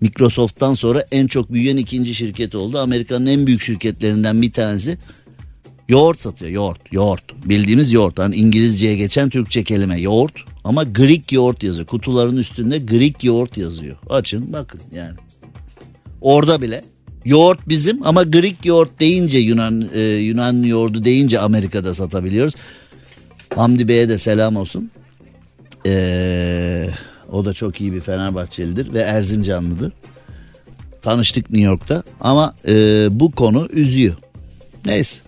Microsoft'tan sonra en çok büyüyen ikinci şirket oldu. Amerika'nın en büyük şirketlerinden bir tanesi. Yoğurt satıyor. Yoğurt yoğurt. Bildiğimiz yoğurt. Hani İngilizceye geçen Türkçe kelime yoğurt. Ama Greek yoğurt yazıyor. Kutuların üstünde Greek yoğurt yazıyor. Açın bakın yani. Orada bile yoğurt bizim ama Greek yoğurt deyince Yunan e, Yunan yoğurdu deyince Amerika'da satabiliyoruz. Hamdi Bey'e de selam olsun. Eee o da çok iyi bir Fenerbahçelidir ve Erzincanlıdır. Tanıştık New York'ta ama e, bu konu üzüyor. Neyse.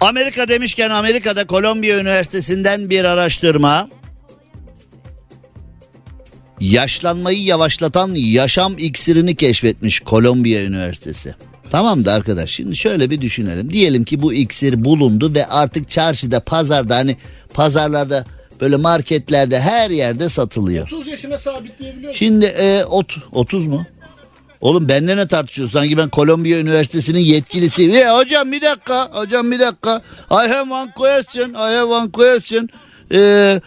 Amerika demişken Amerika'da Kolombiya Üniversitesi'nden bir araştırma yaşlanmayı yavaşlatan yaşam iksirini keşfetmiş Kolombiya Üniversitesi. Tamam da arkadaş şimdi şöyle bir düşünelim. Diyelim ki bu iksir bulundu ve artık çarşıda pazarda hani pazarlarda böyle marketlerde her yerde satılıyor. 30 yaşına sabitleyebiliyor Şimdi e, ot, 30 mu? Oğlum benimle ne tartışıyorsun? Sanki ben Kolombiya Üniversitesi'nin yetkilisiyim. E, hocam bir dakika. Hocam bir dakika. I have one question. I have one question. E,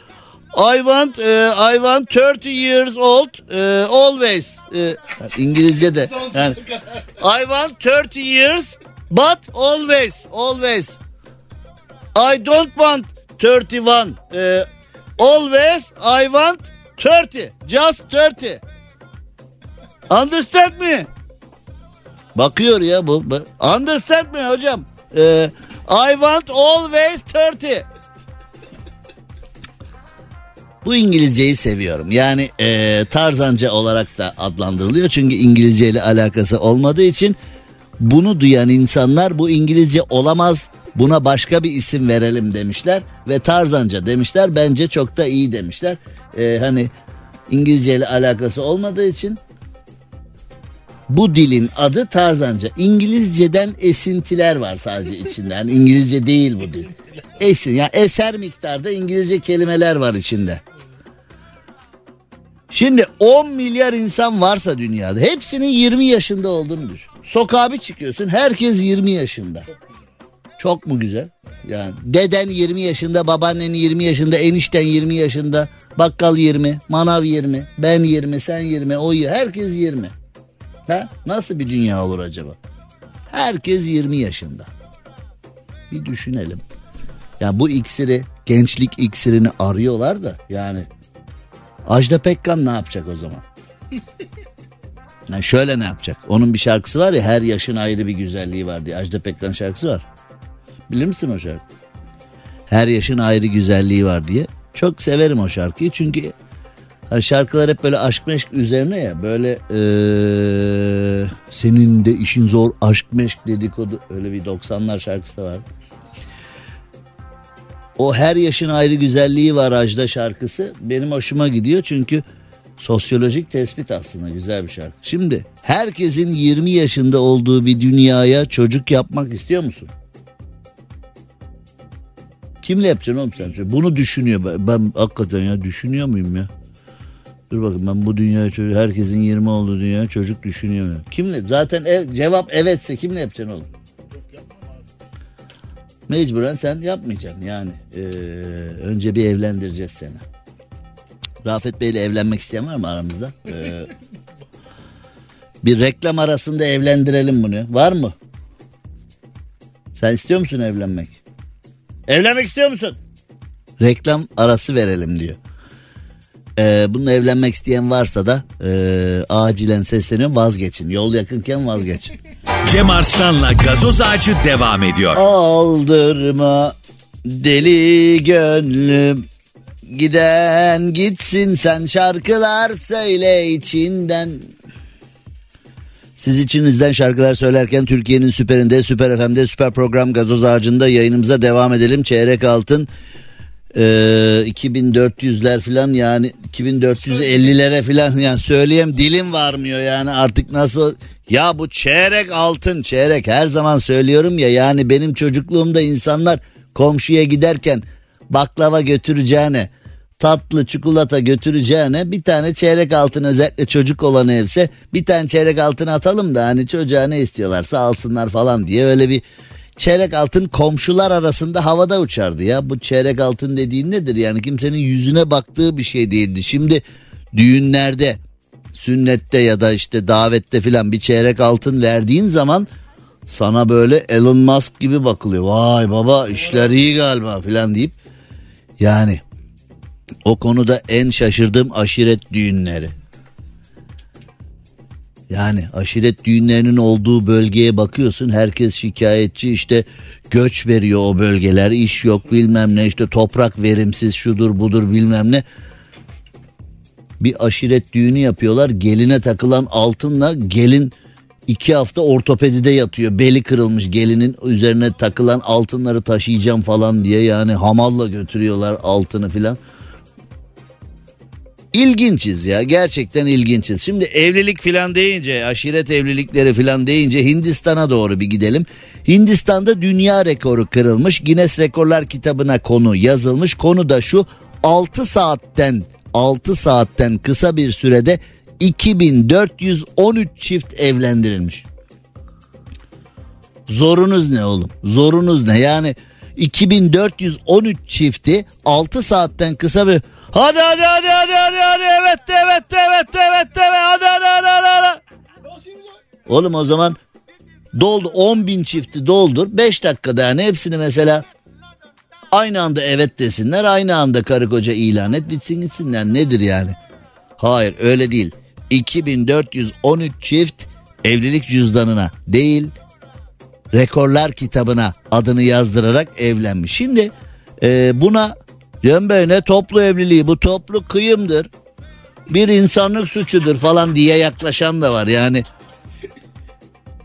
I want e, I want 30 years old e, always. E, İngilizce de. Yani, I want 30 years but always always. I don't want 31. E, always I want 30. Just 30. Understand me? Bakıyor ya bu. Understand mi hocam? Ee, I want always 30. Bu İngilizceyi seviyorum. Yani e, tarzanca olarak da adlandırılıyor. Çünkü İngilizce ile alakası olmadığı için bunu duyan insanlar bu İngilizce olamaz buna başka bir isim verelim demişler. Ve tarzanca demişler bence çok da iyi demişler. E, hani İngilizce ile alakası olmadığı için bu dilin adı tarzanca. İngilizceden esintiler var sadece içinde. Yani İngilizce değil bu dil. Esin yani eser miktarda İngilizce kelimeler var içinde. Şimdi 10 milyar insan varsa dünyada hepsinin 20 yaşında olduğunu düşün. Sokağa bir çıkıyorsun herkes 20 yaşında. Çok mu güzel? Yani deden 20 yaşında, babaannen 20 yaşında, enişten 20 yaşında, bakkal 20, manav 20, ben 20, sen 20, o herkes 20. Ha? Nasıl bir dünya olur acaba? Herkes 20 yaşında. Bir düşünelim. Ya bu iksiri, gençlik iksirini arıyorlar da yani Ajda Pekkan ne yapacak o zaman? Yani şöyle ne yapacak? Onun bir şarkısı var ya her yaşın ayrı bir güzelliği var diye. Ajda Pekkan şarkısı var. Bilir misin o şarkı? Her yaşın ayrı güzelliği var diye. Çok severim o şarkıyı çünkü ha, şarkılar hep böyle aşk meşk üzerine ya. Böyle eee, senin de işin zor aşk meşk dedikodu öyle bir 90'lar şarkısı da var. O her yaşın ayrı güzelliği var Ajda şarkısı benim hoşuma gidiyor çünkü sosyolojik tespit aslında güzel bir şarkı. Şimdi herkesin 20 yaşında olduğu bir dünyaya çocuk yapmak istiyor musun? Kimle yapacaksın oğlum sen? Bunu düşünüyor. Ben, ben hakikaten ya düşünüyor muyum ya? Dur bakın ben bu çocuk, herkesin 20 olduğu dünyaya çocuk düşünüyor mu? Kimle? Zaten ev, cevap evetse kimle yapacaksın oğlum? Mecburen sen yapmayacaksın yani. Ee, önce bir evlendireceğiz seni. Rafet Bey'le evlenmek isteyen var mı aramızda? Ee, bir reklam arasında evlendirelim bunu. Var mı? Sen istiyor musun evlenmek? Evlenmek istiyor musun? Reklam arası verelim diyor. Ee, bununla evlenmek isteyen varsa da e, acilen sesleniyorum vazgeçin. Yol yakınken vazgeçin. Cem Arslan'la gazoz ağacı devam ediyor. Aldırma deli gönlüm Giden gitsin sen şarkılar söyle içinden siz içinizden şarkılar söylerken Türkiye'nin süperinde, süper FM'de, süper program gazoz ağacında yayınımıza devam edelim. Çeyrek altın e, 2400'ler falan yani 2450'lere falan yani söyleyeyim dilim varmıyor yani artık nasıl ya bu çeyrek altın çeyrek her zaman söylüyorum ya yani benim çocukluğumda insanlar komşuya giderken baklava götüreceğine tatlı çikolata götüreceğine bir tane çeyrek altın özellikle çocuk olan evse bir tane çeyrek altın atalım da hani çocuğa ne istiyorlarsa alsınlar falan diye öyle bir çeyrek altın komşular arasında havada uçardı ya. Bu çeyrek altın dediğin nedir? Yani kimsenin yüzüne baktığı bir şey değildi. Şimdi düğünlerde, sünnette ya da işte davette filan bir çeyrek altın verdiğin zaman sana böyle Elon Musk gibi bakılıyor. Vay baba işler iyi galiba filan deyip yani o konuda en şaşırdığım aşiret düğünleri. Yani aşiret düğünlerinin olduğu bölgeye bakıyorsun herkes şikayetçi işte göç veriyor o bölgeler iş yok bilmem ne işte toprak verimsiz şudur budur bilmem ne. Bir aşiret düğünü yapıyorlar geline takılan altınla gelin iki hafta ortopedide yatıyor beli kırılmış gelinin üzerine takılan altınları taşıyacağım falan diye yani hamalla götürüyorlar altını filan. İlginçiz ya gerçekten ilginçiz. Şimdi evlilik filan deyince aşiret evlilikleri filan deyince Hindistan'a doğru bir gidelim. Hindistan'da dünya rekoru kırılmış Guinness Rekorlar kitabına konu yazılmış. Konu da şu 6 saatten 6 saatten kısa bir sürede 2413 çift evlendirilmiş. Zorunuz ne oğlum? Zorunuz ne? Yani 2413 çifti 6 saatten kısa bir Hadi hadi hadi hadi hadi hadi evet evet evet evet de hadi hadi hadi hadi hadi. Oğlum o zaman doldu 10 bin çifti doldur 5 dakikada yani hepsini mesela aynı anda evet desinler aynı anda karı koca ilan et bitsin gitsinler nedir yani? Hayır öyle değil 2413 çift evlilik cüzdanına değil rekorlar kitabına adını yazdırarak evlenmiş. Şimdi e, buna Cem Bey ne toplu evliliği bu toplu kıyımdır. Bir insanlık suçudur falan diye yaklaşan da var yani.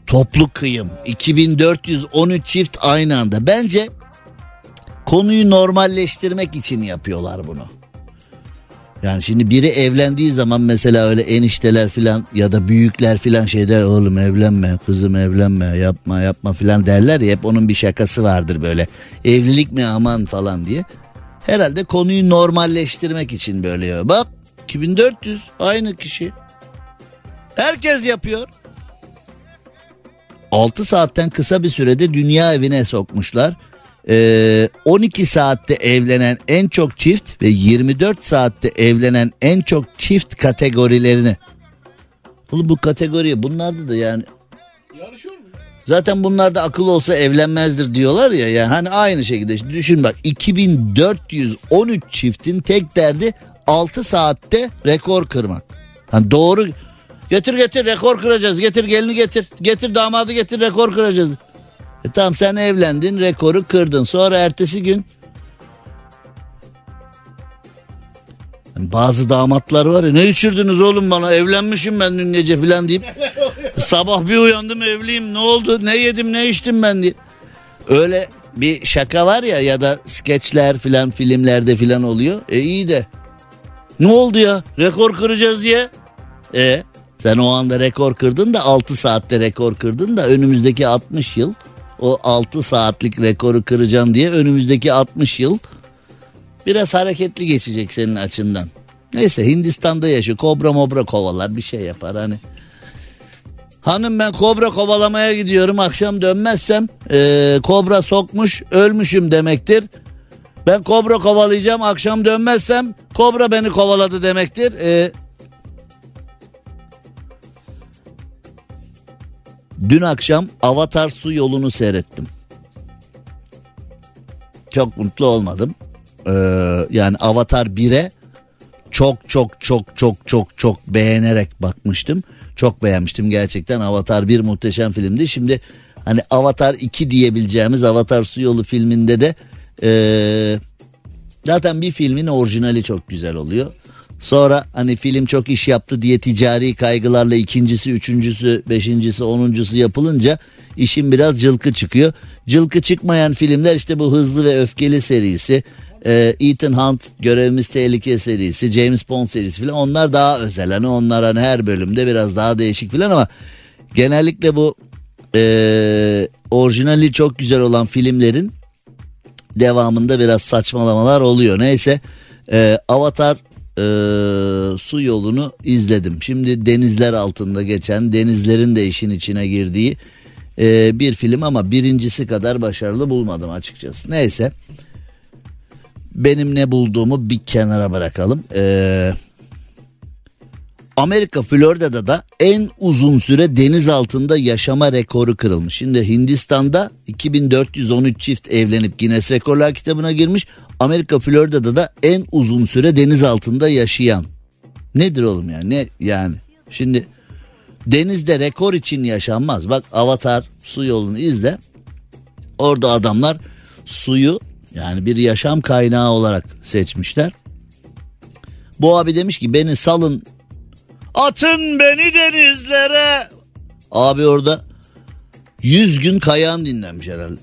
Toplu kıyım 2413 çift aynı anda. Bence konuyu normalleştirmek için yapıyorlar bunu. Yani şimdi biri evlendiği zaman mesela öyle enişteler filan ya da büyükler filan şey der oğlum evlenme kızım evlenme yapma yapma filan derler ya hep onun bir şakası vardır böyle evlilik mi aman falan diye. Herhalde konuyu normalleştirmek için böyle ya. Bak 2400 aynı kişi. Herkes yapıyor. 6 saatten kısa bir sürede dünya evine sokmuşlar. Ee, 12 saatte evlenen en çok çift ve 24 saatte evlenen en çok çift kategorilerini. Oğlum bu kategori bunlarda da yani. Zaten bunlarda akıl olsa evlenmezdir diyorlar ya. Yani hani aynı şekilde düşün bak 2413 çiftin tek derdi 6 saatte rekor kırmak. Hani doğru getir getir rekor kıracağız. Getir gelini getir. Getir damadı getir rekor kıracağız. E tamam sen evlendin rekoru kırdın. Sonra ertesi gün Hani bazı damatlar var ya ne içirdiniz oğlum bana? Evlenmişim ben dün gece falan deyip sabah bir uyandım evliyim. Ne oldu? Ne yedim? Ne içtim ben? diye. Öyle bir şaka var ya ya da skeçler filan filmlerde filan oluyor. E iyi de. Ne oldu ya? Rekor kıracağız diye. E sen o anda rekor kırdın da 6 saatte rekor kırdın da önümüzdeki 60 yıl o 6 saatlik rekoru kıracaksın diye önümüzdeki 60 yıl biraz hareketli geçecek senin açından. Neyse Hindistan'da yaşıyor kobra mobra kovalar bir şey yapar hani. Hanım ben kobra kovalamaya gidiyorum akşam dönmezsem ee, kobra sokmuş ölmüşüm demektir. Ben kobra kovalayacağım akşam dönmezsem kobra beni kovaladı demektir. Ee, dün akşam Avatar su yolunu seyrettim. Çok mutlu olmadım. Ee, yani Avatar 1'e çok çok çok çok çok çok beğenerek bakmıştım. Çok beğenmiştim gerçekten Avatar 1 muhteşem filmdi. Şimdi hani Avatar 2 diyebileceğimiz Avatar Su Yolu filminde de ee, zaten bir filmin orijinali çok güzel oluyor. Sonra hani film çok iş yaptı diye ticari kaygılarla ikincisi, üçüncüsü, beşincisi, onuncusu yapılınca işin biraz cılkı çıkıyor. Cılkı çıkmayan filmler işte bu Hızlı ve Öfkeli serisi, e, Ethan Hunt Görevimiz Tehlike serisi, James Bond serisi falan onlar daha özel. Hani onlar hani her bölümde biraz daha değişik falan ama genellikle bu e, orijinali çok güzel olan filmlerin devamında biraz saçmalamalar oluyor. Neyse e, Avatar e, su yolunu izledim. Şimdi denizler altında geçen denizlerin de işin içine girdiği e, bir film ama birincisi kadar başarılı bulmadım açıkçası. Neyse benim ne bulduğumu bir kenara bırakalım. Ee, Amerika Florida'da da en uzun süre deniz altında yaşama rekoru kırılmış. Şimdi Hindistan'da 2413 çift evlenip Guinness Rekorlar kitabına girmiş. Amerika Florida'da da en uzun süre deniz altında yaşayan. Nedir oğlum ya ne yani şimdi denizde rekor için yaşanmaz. Bak Avatar su yolunu izle. Orada adamlar suyu yani bir yaşam kaynağı olarak seçmişler. Bu abi demiş ki beni salın atın beni denizlere. Abi orada 100 gün kayağın dinlenmiş herhalde.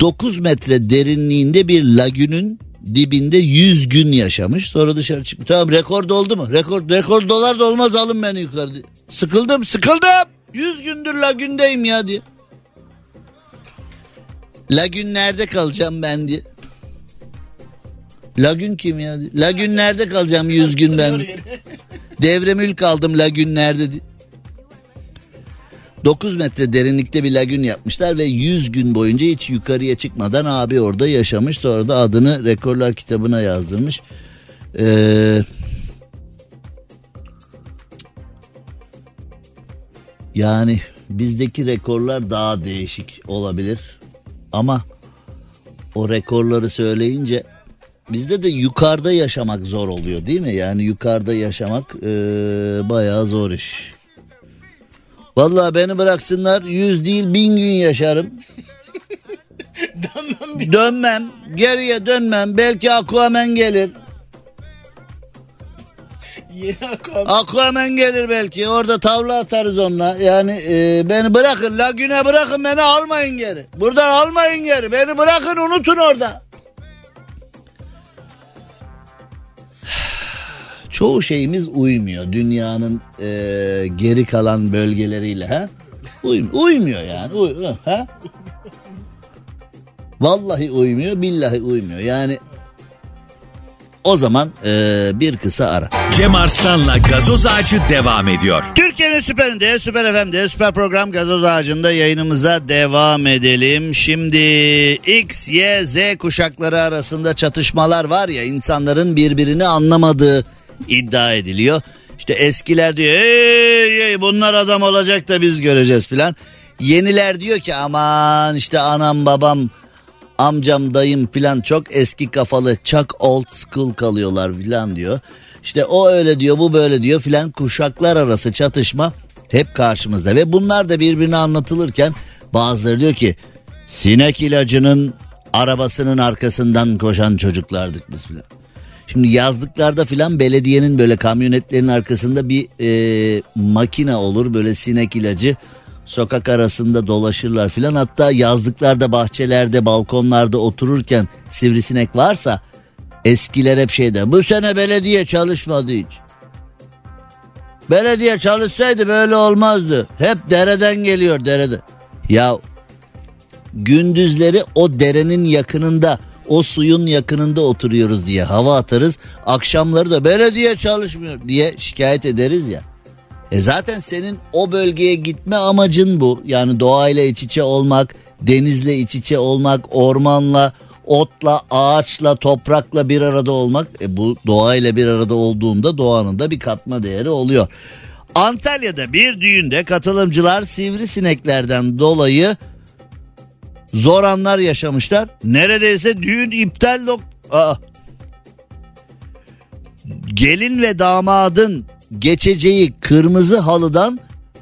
9 metre derinliğinde bir lagünün dibinde 100 gün yaşamış. Sonra dışarı çıkmış. Tamam rekor doldu mu? Rekor, rekor dolar da olmaz alın beni yukarı diye. Sıkıldım sıkıldım. 100 gündür lagündeyim ya diye. Lagün nerede kalacağım ben diye. Lagün kim ya? diye. Lagün nerede kalacağım 100 gün ben? Devre mülk aldım lagün nerede diye. 9 metre derinlikte bir lagün yapmışlar ve 100 gün boyunca hiç yukarıya çıkmadan abi orada yaşamış. Sonra da adını rekorlar kitabına yazdırmış. Ee, yani bizdeki rekorlar daha değişik olabilir. Ama o rekorları söyleyince bizde de yukarıda yaşamak zor oluyor değil mi? Yani yukarıda yaşamak ee, bayağı zor iş. Vallahi beni bıraksınlar yüz değil bin gün yaşarım. Dönmem. Geriye dönmem. Belki Aquaman gelir. Yeni. Aquaman gelir belki. Orada tavla atarız onunla. Yani e, beni bırakın. Lagüne bırakın beni almayın geri. Buradan almayın geri. Beni bırakın unutun orada. Çoğu şeyimiz uymuyor dünyanın e, geri kalan bölgeleriyle ha. Uym uymuyor yani. Uy ha? Vallahi uymuyor, billahi uymuyor. Yani o zaman e, bir kısa ara. Cem Arslan'la gazoz ağacı devam ediyor. Türkiye'nin süperinde, süper FM'de, süper program gazoz ağacında yayınımıza devam edelim. Şimdi X, Y, Z kuşakları arasında çatışmalar var ya insanların birbirini anlamadığı iddia ediliyor. İşte eskiler diyor hey, hey, bunlar adam olacak da biz göreceğiz filan. Yeniler diyor ki aman işte anam babam amcam dayım filan çok eski kafalı çok old school kalıyorlar filan diyor. İşte o öyle diyor bu böyle diyor filan kuşaklar arası çatışma hep karşımızda. Ve bunlar da birbirine anlatılırken bazıları diyor ki sinek ilacının arabasının arkasından koşan çocuklardık biz filan. Şimdi yazlıklarda filan belediyenin böyle kamyonetlerin arkasında bir e, makine olur böyle sinek ilacı sokak arasında dolaşırlar filan. Hatta yazlıklarda bahçelerde balkonlarda otururken sivrisinek varsa eskiler hep şeyden bu sene belediye çalışmadı hiç. Belediye çalışsaydı böyle olmazdı. Hep dereden geliyor derede. Ya gündüzleri o derenin yakınında o suyun yakınında oturuyoruz diye hava atarız. Akşamları da belediye çalışmıyor diye şikayet ederiz ya. E zaten senin o bölgeye gitme amacın bu. Yani doğayla iç içe olmak, denizle iç içe olmak, ormanla, otla, ağaçla, toprakla bir arada olmak. E bu doğayla bir arada olduğunda doğanın da bir katma değeri oluyor. Antalya'da bir düğünde katılımcılar sivrisineklerden dolayı zor anlar yaşamışlar. Neredeyse düğün iptal nok- Aa. Gelin ve damadın geçeceği kırmızı halıdan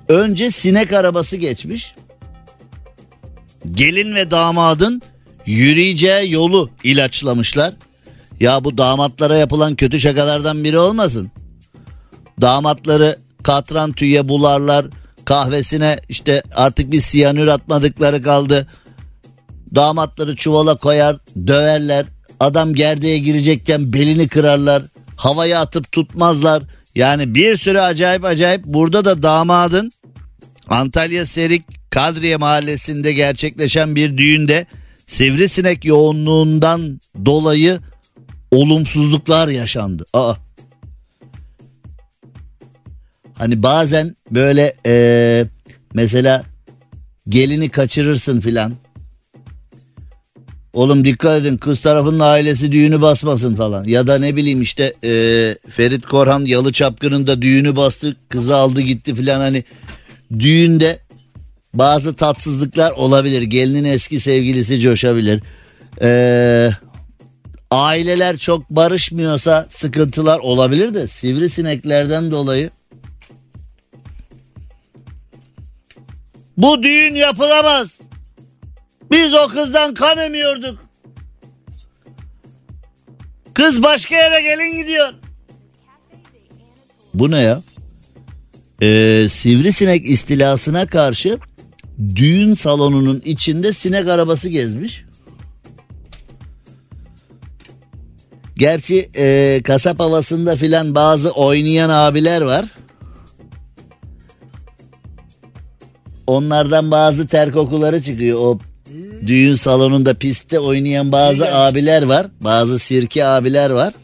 önce sinek arabası geçmiş. Gelin ve damadın yürüyeceği yolu ilaçlamışlar. Ya bu damatlara yapılan kötü şakalardan biri olmasın. Damatları katran tüye bularlar. Kahvesine işte artık bir siyanür atmadıkları kaldı. Damatları çuvala koyar, döverler. Adam gerdeğe girecekken belini kırarlar. Havaya atıp tutmazlar. Yani bir sürü acayip acayip burada da damadın Antalya Serik Kadriye mahallesinde gerçekleşen bir düğünde sivrisinek yoğunluğundan dolayı olumsuzluklar yaşandı. Aa. Hani bazen böyle eee, mesela gelini kaçırırsın filan. Oğlum dikkat edin kız tarafının ailesi düğünü basmasın falan. Ya da ne bileyim işte eee, Ferit Korhan Yalı Çapkın'ın düğünü bastı kızı aldı gitti filan hani düğünde bazı tatsızlıklar olabilir. Gelinin eski sevgilisi coşabilir. Eee aileler çok barışmıyorsa sıkıntılar olabilir de sivrisineklerden dolayı bu düğün yapılamaz. Biz o kızdan kan emiyorduk. Kız başka yere gelin gidiyor. Bu ne ya? Ee, sivrisinek istilasına karşı düğün salonunun içinde sinek arabası gezmiş. Gerçi e, kasap havasında filan bazı oynayan abiler var. Onlardan bazı ter kokuları çıkıyor. O düğün salonunda pistte oynayan bazı abiler var. Bazı sirke abiler var.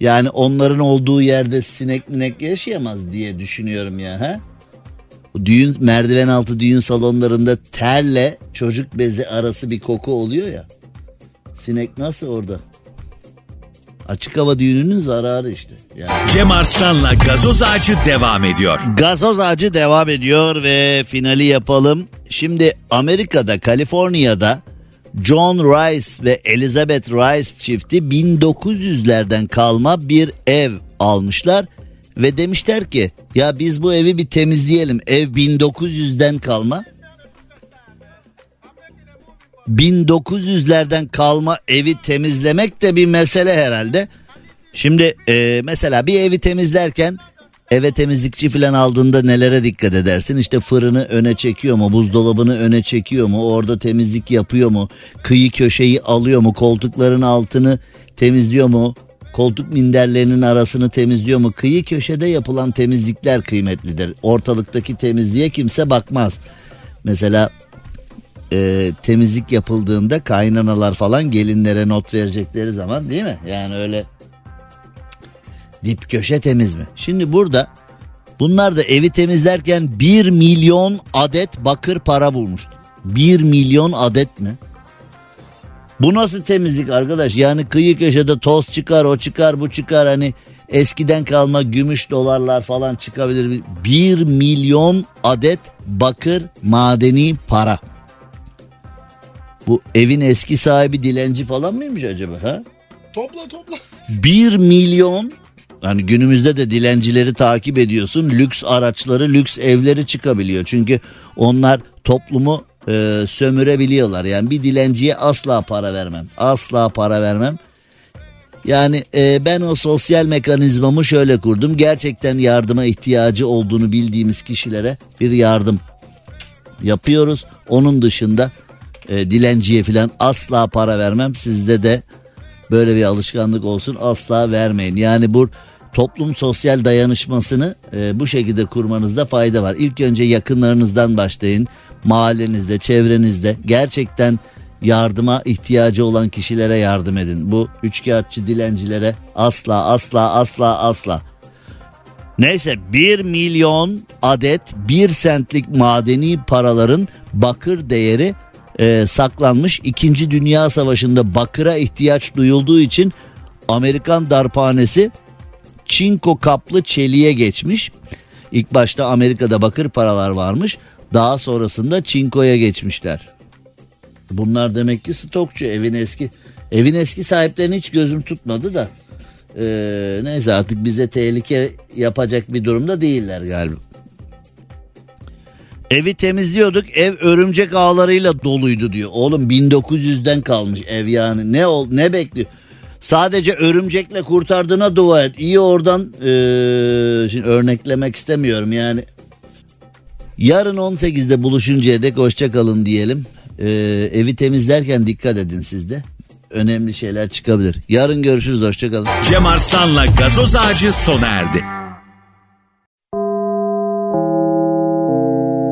Yani onların olduğu yerde sinek minek yaşayamaz diye düşünüyorum ya. Ha? Düğün merdiven altı düğün salonlarında terle çocuk bezi arası bir koku oluyor ya. Sinek nasıl orada? Açık hava düğününün zararı işte. Yani. Cem Arslan'la gazoz ağacı devam ediyor. Gazoz ağacı devam ediyor ve finali yapalım. Şimdi Amerika'da, Kaliforniya'da John Rice ve Elizabeth Rice çifti 1900'lerden kalma bir ev almışlar Ve demişler ki ya biz bu evi bir temizleyelim. Ev 1900'den kalma. 1900'lerden kalma evi temizlemek de bir mesele herhalde. Şimdi e, mesela bir evi temizlerken eve temizlikçi falan aldığında nelere dikkat edersin? İşte fırını öne çekiyor mu? Buzdolabını öne çekiyor mu? Orada temizlik yapıyor mu? Kıyı köşeyi alıyor mu? Koltukların altını temizliyor mu? Koltuk minderlerinin arasını temizliyor mu? Kıyı köşede yapılan temizlikler kıymetlidir. Ortalıktaki temizliğe kimse bakmaz. Mesela e, temizlik yapıldığında kaynanalar falan gelinlere not verecekleri zaman değil mi? Yani öyle dip köşe temiz mi? Şimdi burada bunlar da evi temizlerken 1 milyon adet bakır para bulmuştu. 1 milyon adet mi? Bu nasıl temizlik arkadaş? Yani kıyı köşede toz çıkar, o çıkar, bu çıkar. Hani eskiden kalma gümüş dolarlar falan çıkabilir. 1 milyon adet bakır madeni para. Bu evin eski sahibi dilenci falan mıymış acaba ha? Topla topla. 1 milyon yani günümüzde de dilencileri takip ediyorsun. Lüks araçları, lüks evleri çıkabiliyor. Çünkü onlar toplumu e, sömürebiliyorlar. Yani bir dilenciye asla para vermem. Asla para vermem. Yani e, ben o sosyal mekanizmamı şöyle kurdum. Gerçekten yardıma ihtiyacı olduğunu bildiğimiz kişilere bir yardım yapıyoruz. Onun dışında e, dilenciye falan asla para vermem. Sizde de böyle bir alışkanlık olsun asla vermeyin. Yani bu toplum sosyal dayanışmasını e, bu şekilde kurmanızda fayda var. İlk önce yakınlarınızdan başlayın. Mahallenizde, çevrenizde gerçekten yardıma ihtiyacı olan kişilere yardım edin. Bu üçkağıtçı dilencilere asla asla asla asla. Neyse 1 milyon adet 1 sentlik madeni paraların bakır değeri e, saklanmış. İkinci Dünya Savaşı'nda bakıra ihtiyaç duyulduğu için Amerikan darphanesi çinko kaplı çeliğe geçmiş. İlk başta Amerika'da bakır paralar varmış. Daha sonrasında çinkoya geçmişler. Bunlar demek ki stokçu evin eski. Evin eski sahiplerini hiç gözüm tutmadı da. Ee, neyse artık bize tehlike yapacak bir durumda değiller galiba. Evi temizliyorduk ev örümcek ağlarıyla doluydu diyor. Oğlum 1900'den kalmış ev yani ne ol ne bekliyor? Sadece örümcekle kurtardığına dua et. İyi oradan ee, şimdi örneklemek istemiyorum yani. Yarın 18'de buluşuncaya dek hoşçakalın diyelim. Ee, evi temizlerken dikkat edin siz de. Önemli şeyler çıkabilir. Yarın görüşürüz hoşçakalın. Cem Arslan'la gazoz ağacı sona erdi.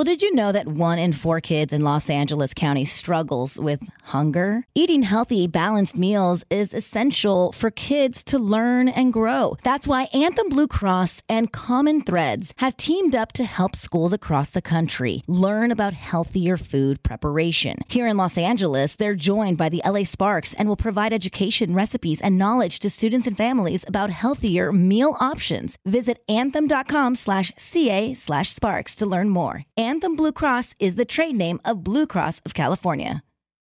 Well, did you know that one in four kids in Los Angeles County struggles with hunger? Eating healthy, balanced meals is essential for kids to learn and grow. That's why Anthem Blue Cross and Common Threads have teamed up to help schools across the country learn about healthier food preparation. Here in Los Angeles, they're joined by the LA Sparks and will provide education, recipes, and knowledge to students and families about healthier meal options. Visit anthem.com slash CA slash sparks to learn more. Anthem Blue Cross is the trade name of Blue Cross of California.